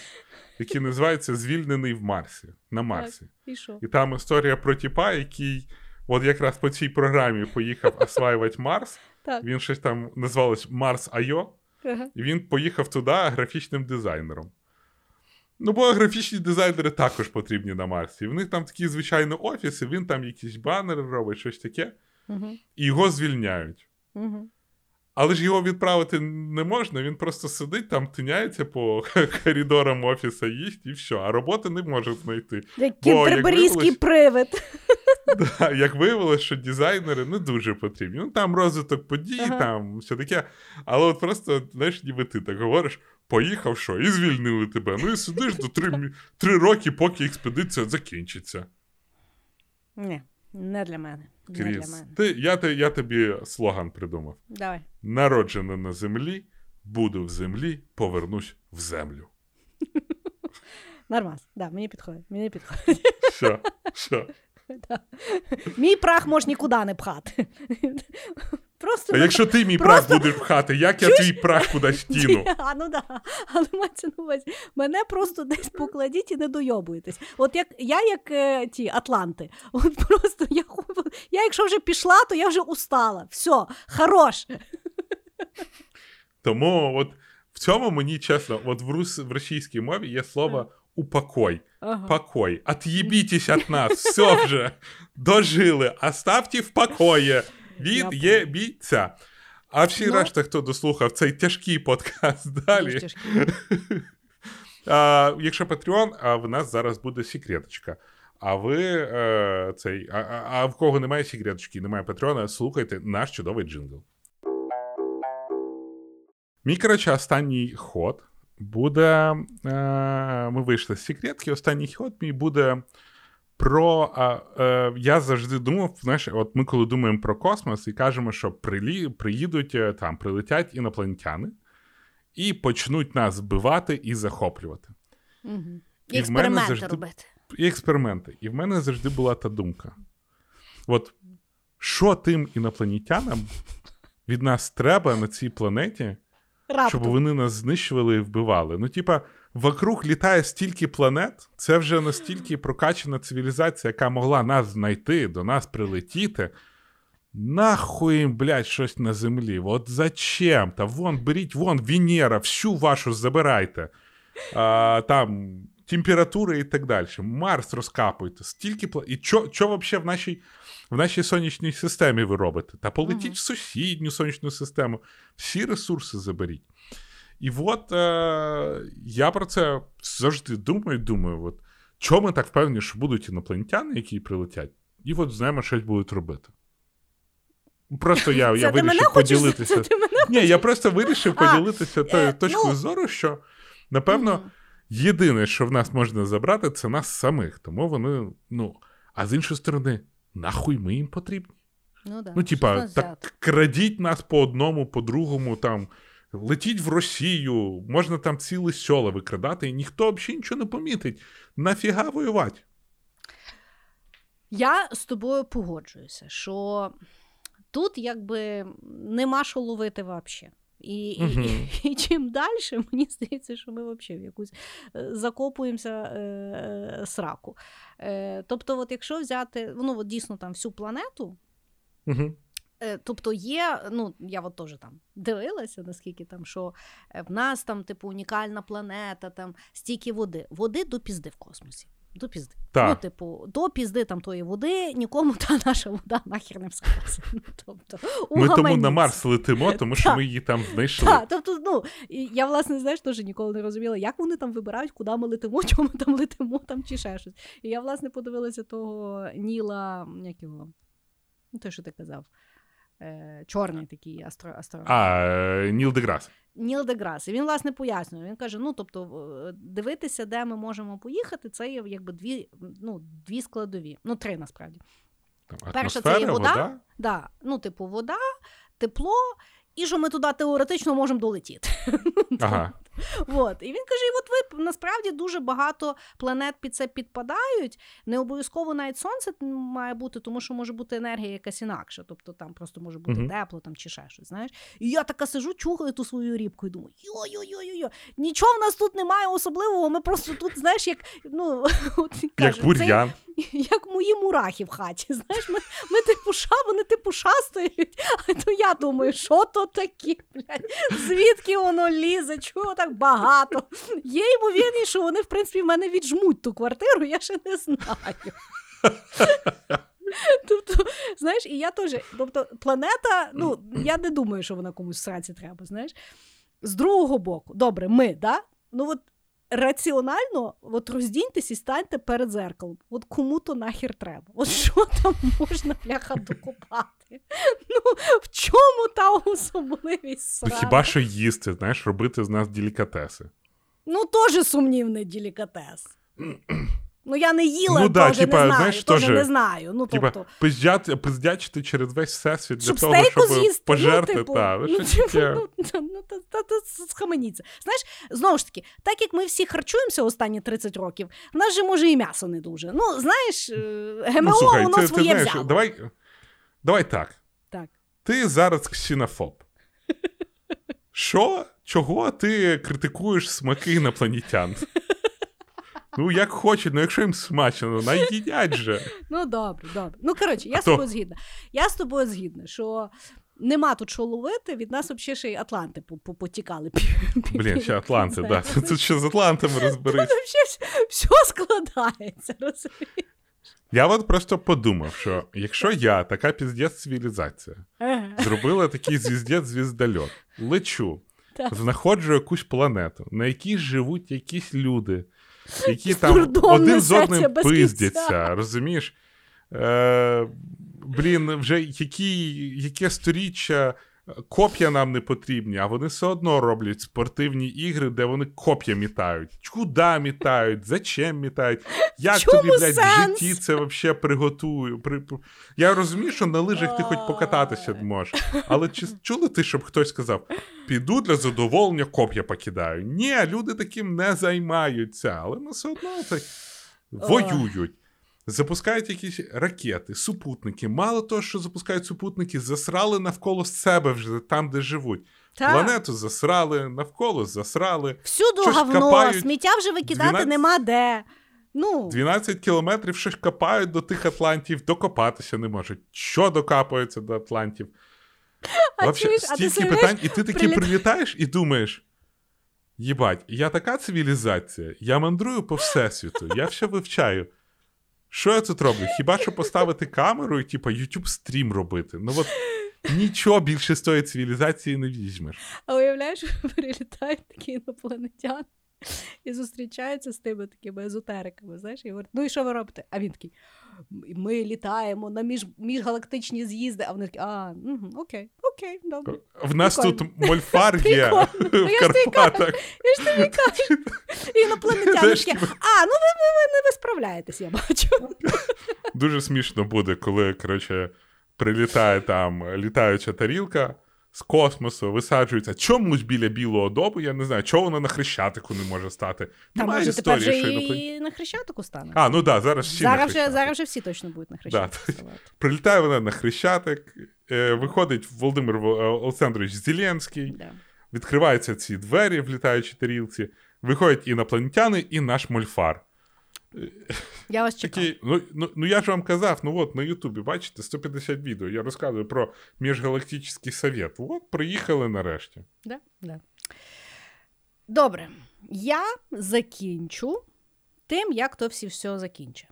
який називається Звільнений в Марсі. На Марсі. І що? І там історія про тіпа, який от якраз по цій програмі поїхав осваювати Марс. Так. Він щось там називалось Марс Айо. Ага. І він поїхав туди графічним дизайнером. Ну, бо графічні дизайнери також потрібні на Марсі. В них там такі звичайні офіси, він там якісь банери робить, щось таке, Угу. і його звільняють. Угу. Але ж його відправити не можна, він просто сидить там, тиняється по коридорам офіса, їсть і все, а роботи не може знайти. Як Бо, як привид. Да, як виявилося, що дизайнери не дуже потрібні. Ну там розвиток подій, Ага. там все таке. Але от просто, знаєш, ніби ти так говориш, поїхав що, і звільнили тебе. Ну і сидиш до три, три роки, поки експедиція закінчиться. Ні, не для мене. Не для мене. ти, я, я тобі слоган придумав. Давай. Народжена на землі, буду в землі, повернусь в землю. Нормас. Да, мені підходить. Мені підходить. Що? Що? Да. Мій прах можеш нікуди не пхати. Просто А якщо ти мій Просто- прах будеш пхати, як я твій прах кудись тіну? А, ну да. Але мається на увазі. Мене просто десь покладіть і не дойобуєтесь. От як я, як е, ті Атланти, от просто я, я, якщо вже пішла, то я вже устала. Все, хорош. Тому от в цьому мені чесно, от в, рус, в російській мові є слово упокой. Ага. Покой. Отъебитесь от нас. Все вже. Дожили. Оставьте в покої. Я Від'єбіться. А всі Ну. решта, хто дослухав цей тяжкий подкаст далі. А, якщо Patreon, а в нас зараз буде секреточка. А ви е, цей. А, а в кого немає секреточки, немає Патреона, слухайте наш чудовий джингл. Мій, коротше, останній ход буде. Е, ми вийшли з секретки. Останній ход мій буде про. А, е, я завжди думав, знаєш, от ми коли думаємо про космос і кажемо, що прилі, приїдуть е, там, прилетять інопланетяни і почнуть нас збивати і захоплювати. Мгм. І І в мене експерименти завжди- робити. І експерименти. І в мене завжди була та думка: от що тим інопланетянам від нас треба на цій планеті, щоб вони нас знищували і вбивали? Ну, типа, вокруг літає стільки планет, це вже настільки прокачана цивілізація, яка могла нас знайти, до нас прилетіти. Нахуй їм, блядь, щось на землі. От зачем? Та вон, беріть вон Венера, всю вашу забирайте. А, там температури і так далі. Марс розкапуйте. Стільки пла... І що, взагалі в нашій, в нашій сонячній системі ви робите? Та полетіть Мгм. в сусідню сонячну систему. Всі ресурси заберіть. І от е, я про це завжди думаю, думаю, от, чому ми так впевнені, що будуть інопланетяни, які прилетять, і от з ними щось будуть робити. Просто я, я вирішив поділитися. Ні, я просто вирішив А, поділитися тою е, точкою ну. зору, що напевно єдине, що в нас можна забрати, це нас самих. Тому вони, ну, а з іншої сторони, нахуй ми їм потрібні. Ну, да. Ну, типа, так крадіть нас по одному, по другому, там, летіть в Росію, можна там ціле села викрадати, і ніхто взагалі нічого не помітить. Нафіга воювати? Я з тобою погоджуюся, що тут якби нема що ловити взагалі. І, і, і, і чим далі, мені здається, що ми взагалі в якусь е, закопуємося е, е, сраку. Е, тобто, от якщо взяти ну, от дійсно там всю планету, Угу. Е, Тобто є, ну я от теж там дивилася, наскільки там, що е, в нас там, типу, унікальна планета, там стільки води. Води до пізди в космосі. До пізди. Так. Ну, типу, до пізди там тої води нікому та наша вода нахер не всралася. Ну, тобто, Ми тому на. Марс летимо, тому що ми її там знайшли. Так, тобто, ну, я, власне, знаєш, теж ніколи не розуміла, як вони там вибирають, куди ми летимо, чому ми там летимо, там чи ще щось. І я, власне, подивилася того Ніла, як його, ну, той, що ти казав, е, чорний такий астро, астро... А, е, Ніл Деграс. Ніл Деграс. І він, власне, пояснює. Він каже: ну, тобто, е, дивитися, де ми можемо поїхати, це є якби дві, ну, дві складові. Ну, три насправді. Там, Перше, це є вода. вода. Да, ну, типу, вода, тепло, і що ми туди теоретично можемо долетіти. Ага. От. І він каже: і от ви насправді дуже багато планет під це підпадають. Не обов'язково навіть сонце має бути, тому що може бути енергія якась інакша. Тобто там просто може бути Мгм. тепло там чи ще щось. Знаєш? І я така сижу, чухаю ту свою рібку і думаю: йо-йо-йо-йо, нічого в нас тут немає особливого. Ми просто тут, знаєш, як ну от він Як це бур'ян. як мої мурахи в хаті. Знаєш, ми, ми типу ша, вони типу шастають, а то я думаю, що то таке, блядь, звідки воно лізе, чого так багато. Є ймовірність, що вони, в принципі, в мене віджмуть ту квартиру, я ще не знаю. Тобто, Знаєш, і я теж. Тобто, планета, ну, я не думаю, що вона комусь в сраці треба, знаєш. З другого боку, добре, ми, да? Ну от раціонально от роздіньтесь і станьте перед зеркалом. От кому то нахер треба? От що там можна бляха докупати? Ну, в чому та особливість? Хіба що їсти, знаєш, робити з нас делікатеси. Ну, теж сумнівний делікатес. Ну, я не їла, Ну да, типа, не знаю, знаєш, теж, не знаю. Ну, Типа, тобто, пиздяти, пиздячити через весь всесвіт для того, щоб з'їсти, пожерти. ну, типу, та, ну, типу, ну, та- ну, та- та- та схаменіться. Знаєш, знову ж таки, так як ми всі харчуємося останні 30 років, в нас же може і м'ясо не дуже. Ну, знаєш, е, ГМО, ну, слухай, воно ти, ти знаєш, взяло. давай, давай так. Так. Ти зараз ксінофоб. Що? Чого ти критикуєш смаки інопланетян? Ну, як хочуть, ну якщо їм смачно, найїдять же. Ну, добре, добре. Ну, коротше, я А з то- тобою згідна. Я з тобою згідна, що нема тут що ловити, від нас взагалі ще й Атланти по- по- потікали. Блін, ще Атланти, Не да. Тут ще з Атлантами розберись. Тут взагалі все складається, розумієш? Я от просто подумав, що якщо я, така піздець цивілізація, Ага. зробила такий звіздець звіздольот, лечу, Так. знаходжу якусь планету, на якій живуть якісь люди, які там один з одним пиздяться, розумієш? Е, блін, вже які, яке сторіччя коп'я нам не потрібні, а вони все одно роблять спортивні ігри, де вони коп'я мітають. Куди мітають, зачем мітають, як Чому тобі, блядь, в житті це взагалі приготую. При... при- Я розумію, що на лижах ти хоч покататися можеш, але чи чули ти, щоб хтось сказав, піду для задоволення коп'я покидаю? Ні, люди таким не займаються, але ну, все одно так воюють. Запускають якісь ракети, супутники. Мало того, що запускають супутники, засрали навколо себе вже там, де живуть. Так. Планету засрали, навколо засрали. Щось говно, копають. сміття вже викидати 12 нема де. Ну, 12 кілометрів щось копають до тих Атлантів, докопатися не можуть. Що докапується до Атлантів? А Вообще, чуєш, а ти стільки питань, і ти таки приліт- прилітаєш і думаєш: їбать, я така цивілізація, я мандрую по всесвіту, я все вивчаю. Що я тут роблю? Хіба що поставити камеру і типу, YouTube стрім робити? Ну от нічого більше з тої цивілізації не візьмеш. а уявляєш, прилітають такі інопланетяни і зустрічаються з тими такими езотериками, знаєш, і говорять, ну і що ви робите? А він такий, ми літаємо на між, міжгалактичні з'їзди, а вони такі, а, угу, окей, окей, добре. В нас Прикольно. тут мольфар є Прикольно. Ну, в я ж тобі Карпатах. Я ж тобі кажу, інопланетяни такі, а, ну ви, ви, ви, ви справляєтесь, я бачу. Дуже смішно буде, коли, коротше, прилітає там літаюча тарілка з космосу, висаджується чомусь біля білого добу, я не знаю, чого вона на хрещатику не може стати. Та може тепер історії, вже що і на хрещатику стане. А, ну так, да, зараз всі зараз, вже, зараз вже всі точно будуть на хрещатику ставати. Прилітає вона на хрещатик, виходить Володимир е, Олександрович Зеленський, Да. відкриваються ці двері в літаючій тарілці, виходять інопланетяни і наш мольфар. Я вас чекаю. Такий, ну, ну, ну я ж вам казав, ну от на Ютубі, бачите, 150 відео. Я розказую про міжгалактичний совет. От, приїхали нарешті. Да? Да. Добре. Я закінчу тим, як то всі все закінчить.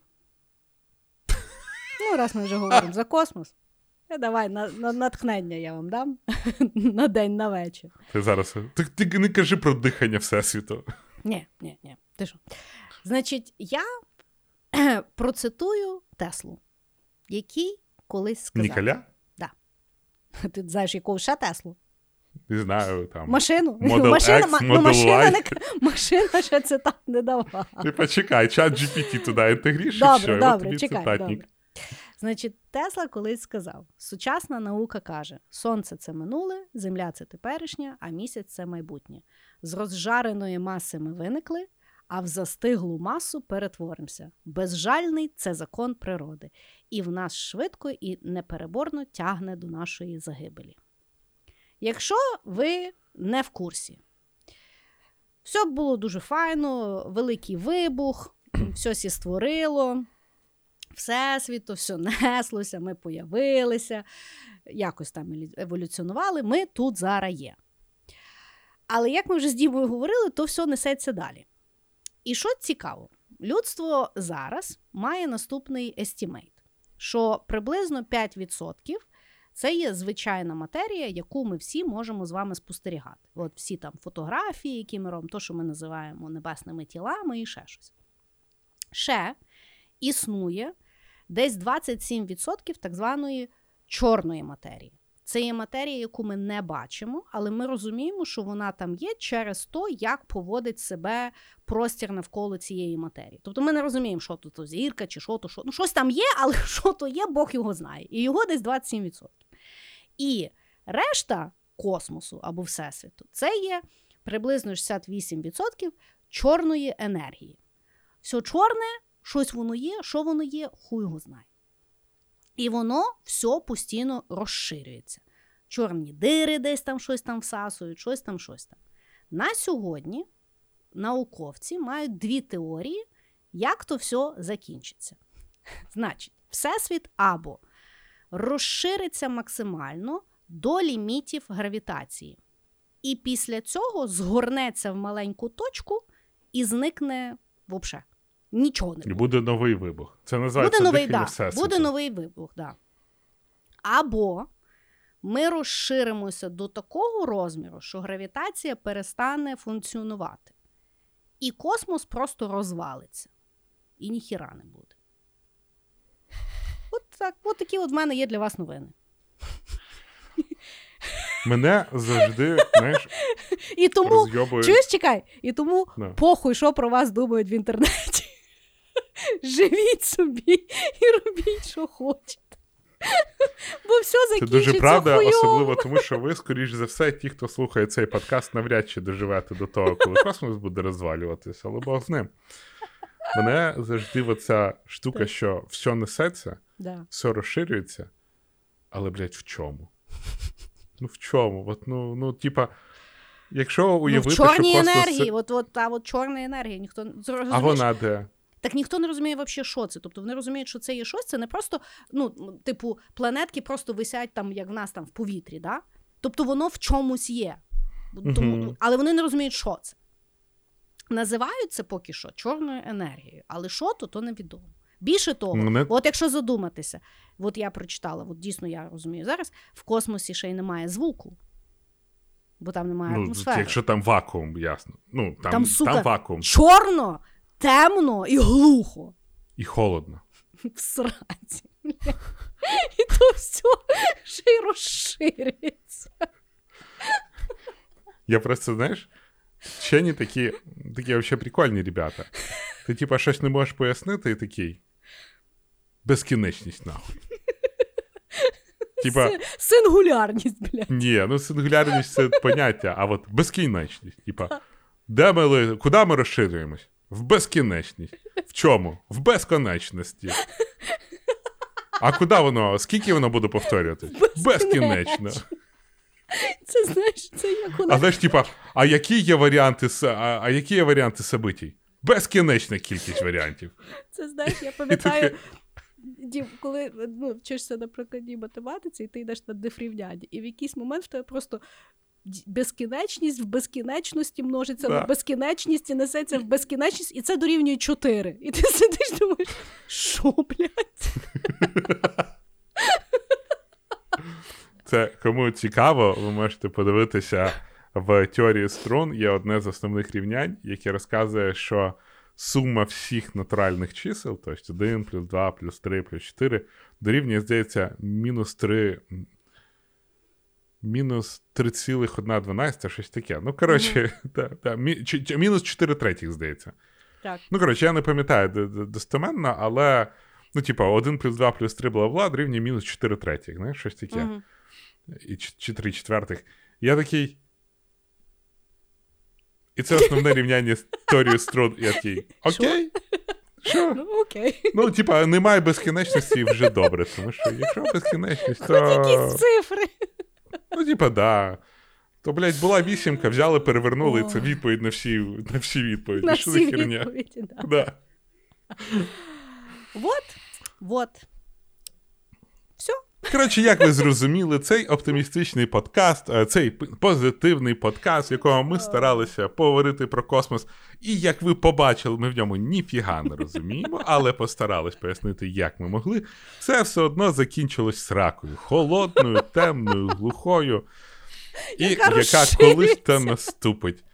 Ну, раз ми вже говоримо за космос. Е, Давай на, на натхнення я вам дам на день на вечір. Ти зараз. Ти, ти не кажи про дихання Всесвіту. Ні, ні, ні. Ти що? Значить, я процитую Теслу, який колись сказав. Ніколя? Ти знаєш, яку ще Теслу? Не знаю, там. Машину. Model машина, X, ну, Model машина, не, машина ще це так не давала. Ти почекай, чат GPT туди інтегріш, і Добре, і добре, тобі чекай, добре. Значить, Тесла колись сказав: сучасна наука каже: сонце це минуле, земля це теперішнє, а місяць це майбутнє. З розжареної маси ми виникли, а в застиглу масу перетворимося. Безжальний це закон природи, і в нас швидко і непереборно тягне до нашої загибелі. Якщо ви не в курсі, все було дуже файно, великий вибух, все сі створило, всесвіту, все неслося, ми появилися, якось там еволюціонували, ми тут зараз є. Але як ми вже з Дімою говорили, то все несеться далі. І що цікаво, людство зараз має наступний естімейт, що приблизно 5% це є звичайна матерія, яку ми всі можемо з вами спостерігати. От всі там фотографії, які ми робимо, то, що ми називаємо небесними тілами і ще щось. Ще існує десь 27% так званої чорної матерії. Це є матерія, яку ми не бачимо, але ми розуміємо, що вона там є через то, як поводить себе простір навколо цієї матерії. Тобто ми не розуміємо, що тут зірка чи що то, що. Ну, щось там є, але що то є, Бог його знає. І його десь 27%. І решта космосу або Всесвіту це є приблизно 68% чорної енергії. Все чорне, щось воно є, що воно є, хуй його знає. І воно все постійно розширюється. Чорні дири десь там щось там всасують, щось там, щось там. На сьогодні науковці мають дві теорії, як то все закінчиться. Значить, Всесвіт або розшириться максимально до лімітів гравітації. І після цього згорнеться в маленьку точку і зникне взагалі. Нічого не І буде. буде новий вибух. Це називається Буде новий, да, Всесвіту. буде новий вибух, да. Або ми розширимося до такого розміру, що гравітація перестане функціонувати. І космос просто розвалиться. І ніхіра не буде. От так, от такі от в мене є для вас новини. Мене завжди, знаєш, І тому, розйобує. чуєш, чекай, і тому Да. похуй, що про вас думають в інтернеті. Живіть собі і робіть, що хочете. Бо все закінчиться Це дуже правда, хуйово. особливо тому, що ви, скоріш за все, ті, хто слухає цей подкаст, навряд чи доживете до того, коли космос буде розвалюватися, але Бог з ним. Мене завжди оця штука, Так. що все несеться, Да. все розширюється, але, блядь, в чому? Ну, в чому? От, ну, ну, типа, якщо Ну, в чорній що космос... це- енергії, от, от, та от чорна енергія, ніхто не А вона де? Так ніхто не розуміє взагалі, що це. Тобто вони розуміють, що це є щось, це не просто, ну, типу, планетки просто висять там, як в нас там в повітрі, да? Тобто воно в чомусь є. Тому, Мгм. Але вони не розуміють, що це. Називають це поки що чорною енергією, але що то, то невідомо. Більше того, Мене- от якщо задуматися, от я прочитала, от дійсно я розумію зараз, в космосі ще й немає звуку, бо там немає Ну, атмосфери. якщо там вакуум, ясно. Ну, там, Там, сука, там вакуум Чорно, темно і глухо. і холодно. в сраці. І то все ще й розширюється. Я просто, знаєш, вчені такі, такі взагалі прикольні ребята. Ти, типа, щось не можеш пояснити, і такий. Безкінечність, нахуй. Типа, Сингулярність, блядь. ні, ну сингулярність це поняття, а от безкінечність. Типа, де ми, куди ми розширюємось? В безкінечність. В чому? В безконечності. А куди воно? Скільки воно буде повторювати? Безкінечно. Це знаєш, це як у А знаєш, типа, а які є варіанти а, а які є варіанти событій? Безкінечна кількість варіантів. Це знаєш, я пам'ятаю. Дім, коли ну, вчишся на прикладній математиці, і ти йдеш на дифрівняння, і в якийсь момент в тебе просто безкінечність в безкінечності множиться Да. на безкінечність і несеться в безкінечність, і це дорівнює 4. І ти сидиш думаєш, що, блядь? Це кому цікаво, ви можете подивитися в теорії струн. Є одне з основних рівнянь, яке розказує, що сума всіх натуральних чисел, тобто 1 плюс 2 плюс 3 плюс 4, дорівнює, здається, мінус 3. Мінус 3,112, щось таке. Ну, коротше, та, та, мі, чи, чи, мінус 4 третіх, здається. Так. Ну, коротше, я не пам'ятаю достеменно, але, ну, типа, 1 плюс 2 плюс 3 бла-бла дорівнює мінус 4 третіх, знаєш, щось таке. І ч- чи 3 четвертих. Я такий. І це основне рівняння з теорією струн. Я такий. Окей. Що? Ну, окей. Ну, типа, немає безкінечності вже добре, тому що якщо безкінечність, то. Якісь цифри. Ну, типа, да. То, блядь, була вісімка, взяли, перевернули, і це відповідь на всі, на всі відповіді. На Що за херня? відповіді, да. Да. Вот, вот. Коротше, як ви зрозуміли, цей оптимістичний подкаст, е, цей позитивний подкаст, в якому ми старалися поговорити про космос. І як ви побачили, ми в ньому ніфіга не розуміємо, але постарались пояснити, як ми могли. Це все одно закінчилось сракою. Холодною, темною, глухою, і Яка яка колись та наступить.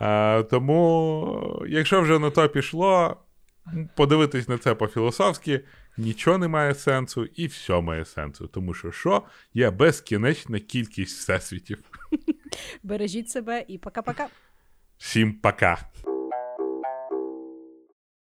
А, тому, якщо вже на то пішло, подивитись на це по-філософськи, нічого не має сенсу, і все має сенсу. Тому що що є безкінечна кількість всесвітів. Бережіть себе і пока-пока. Всім пока!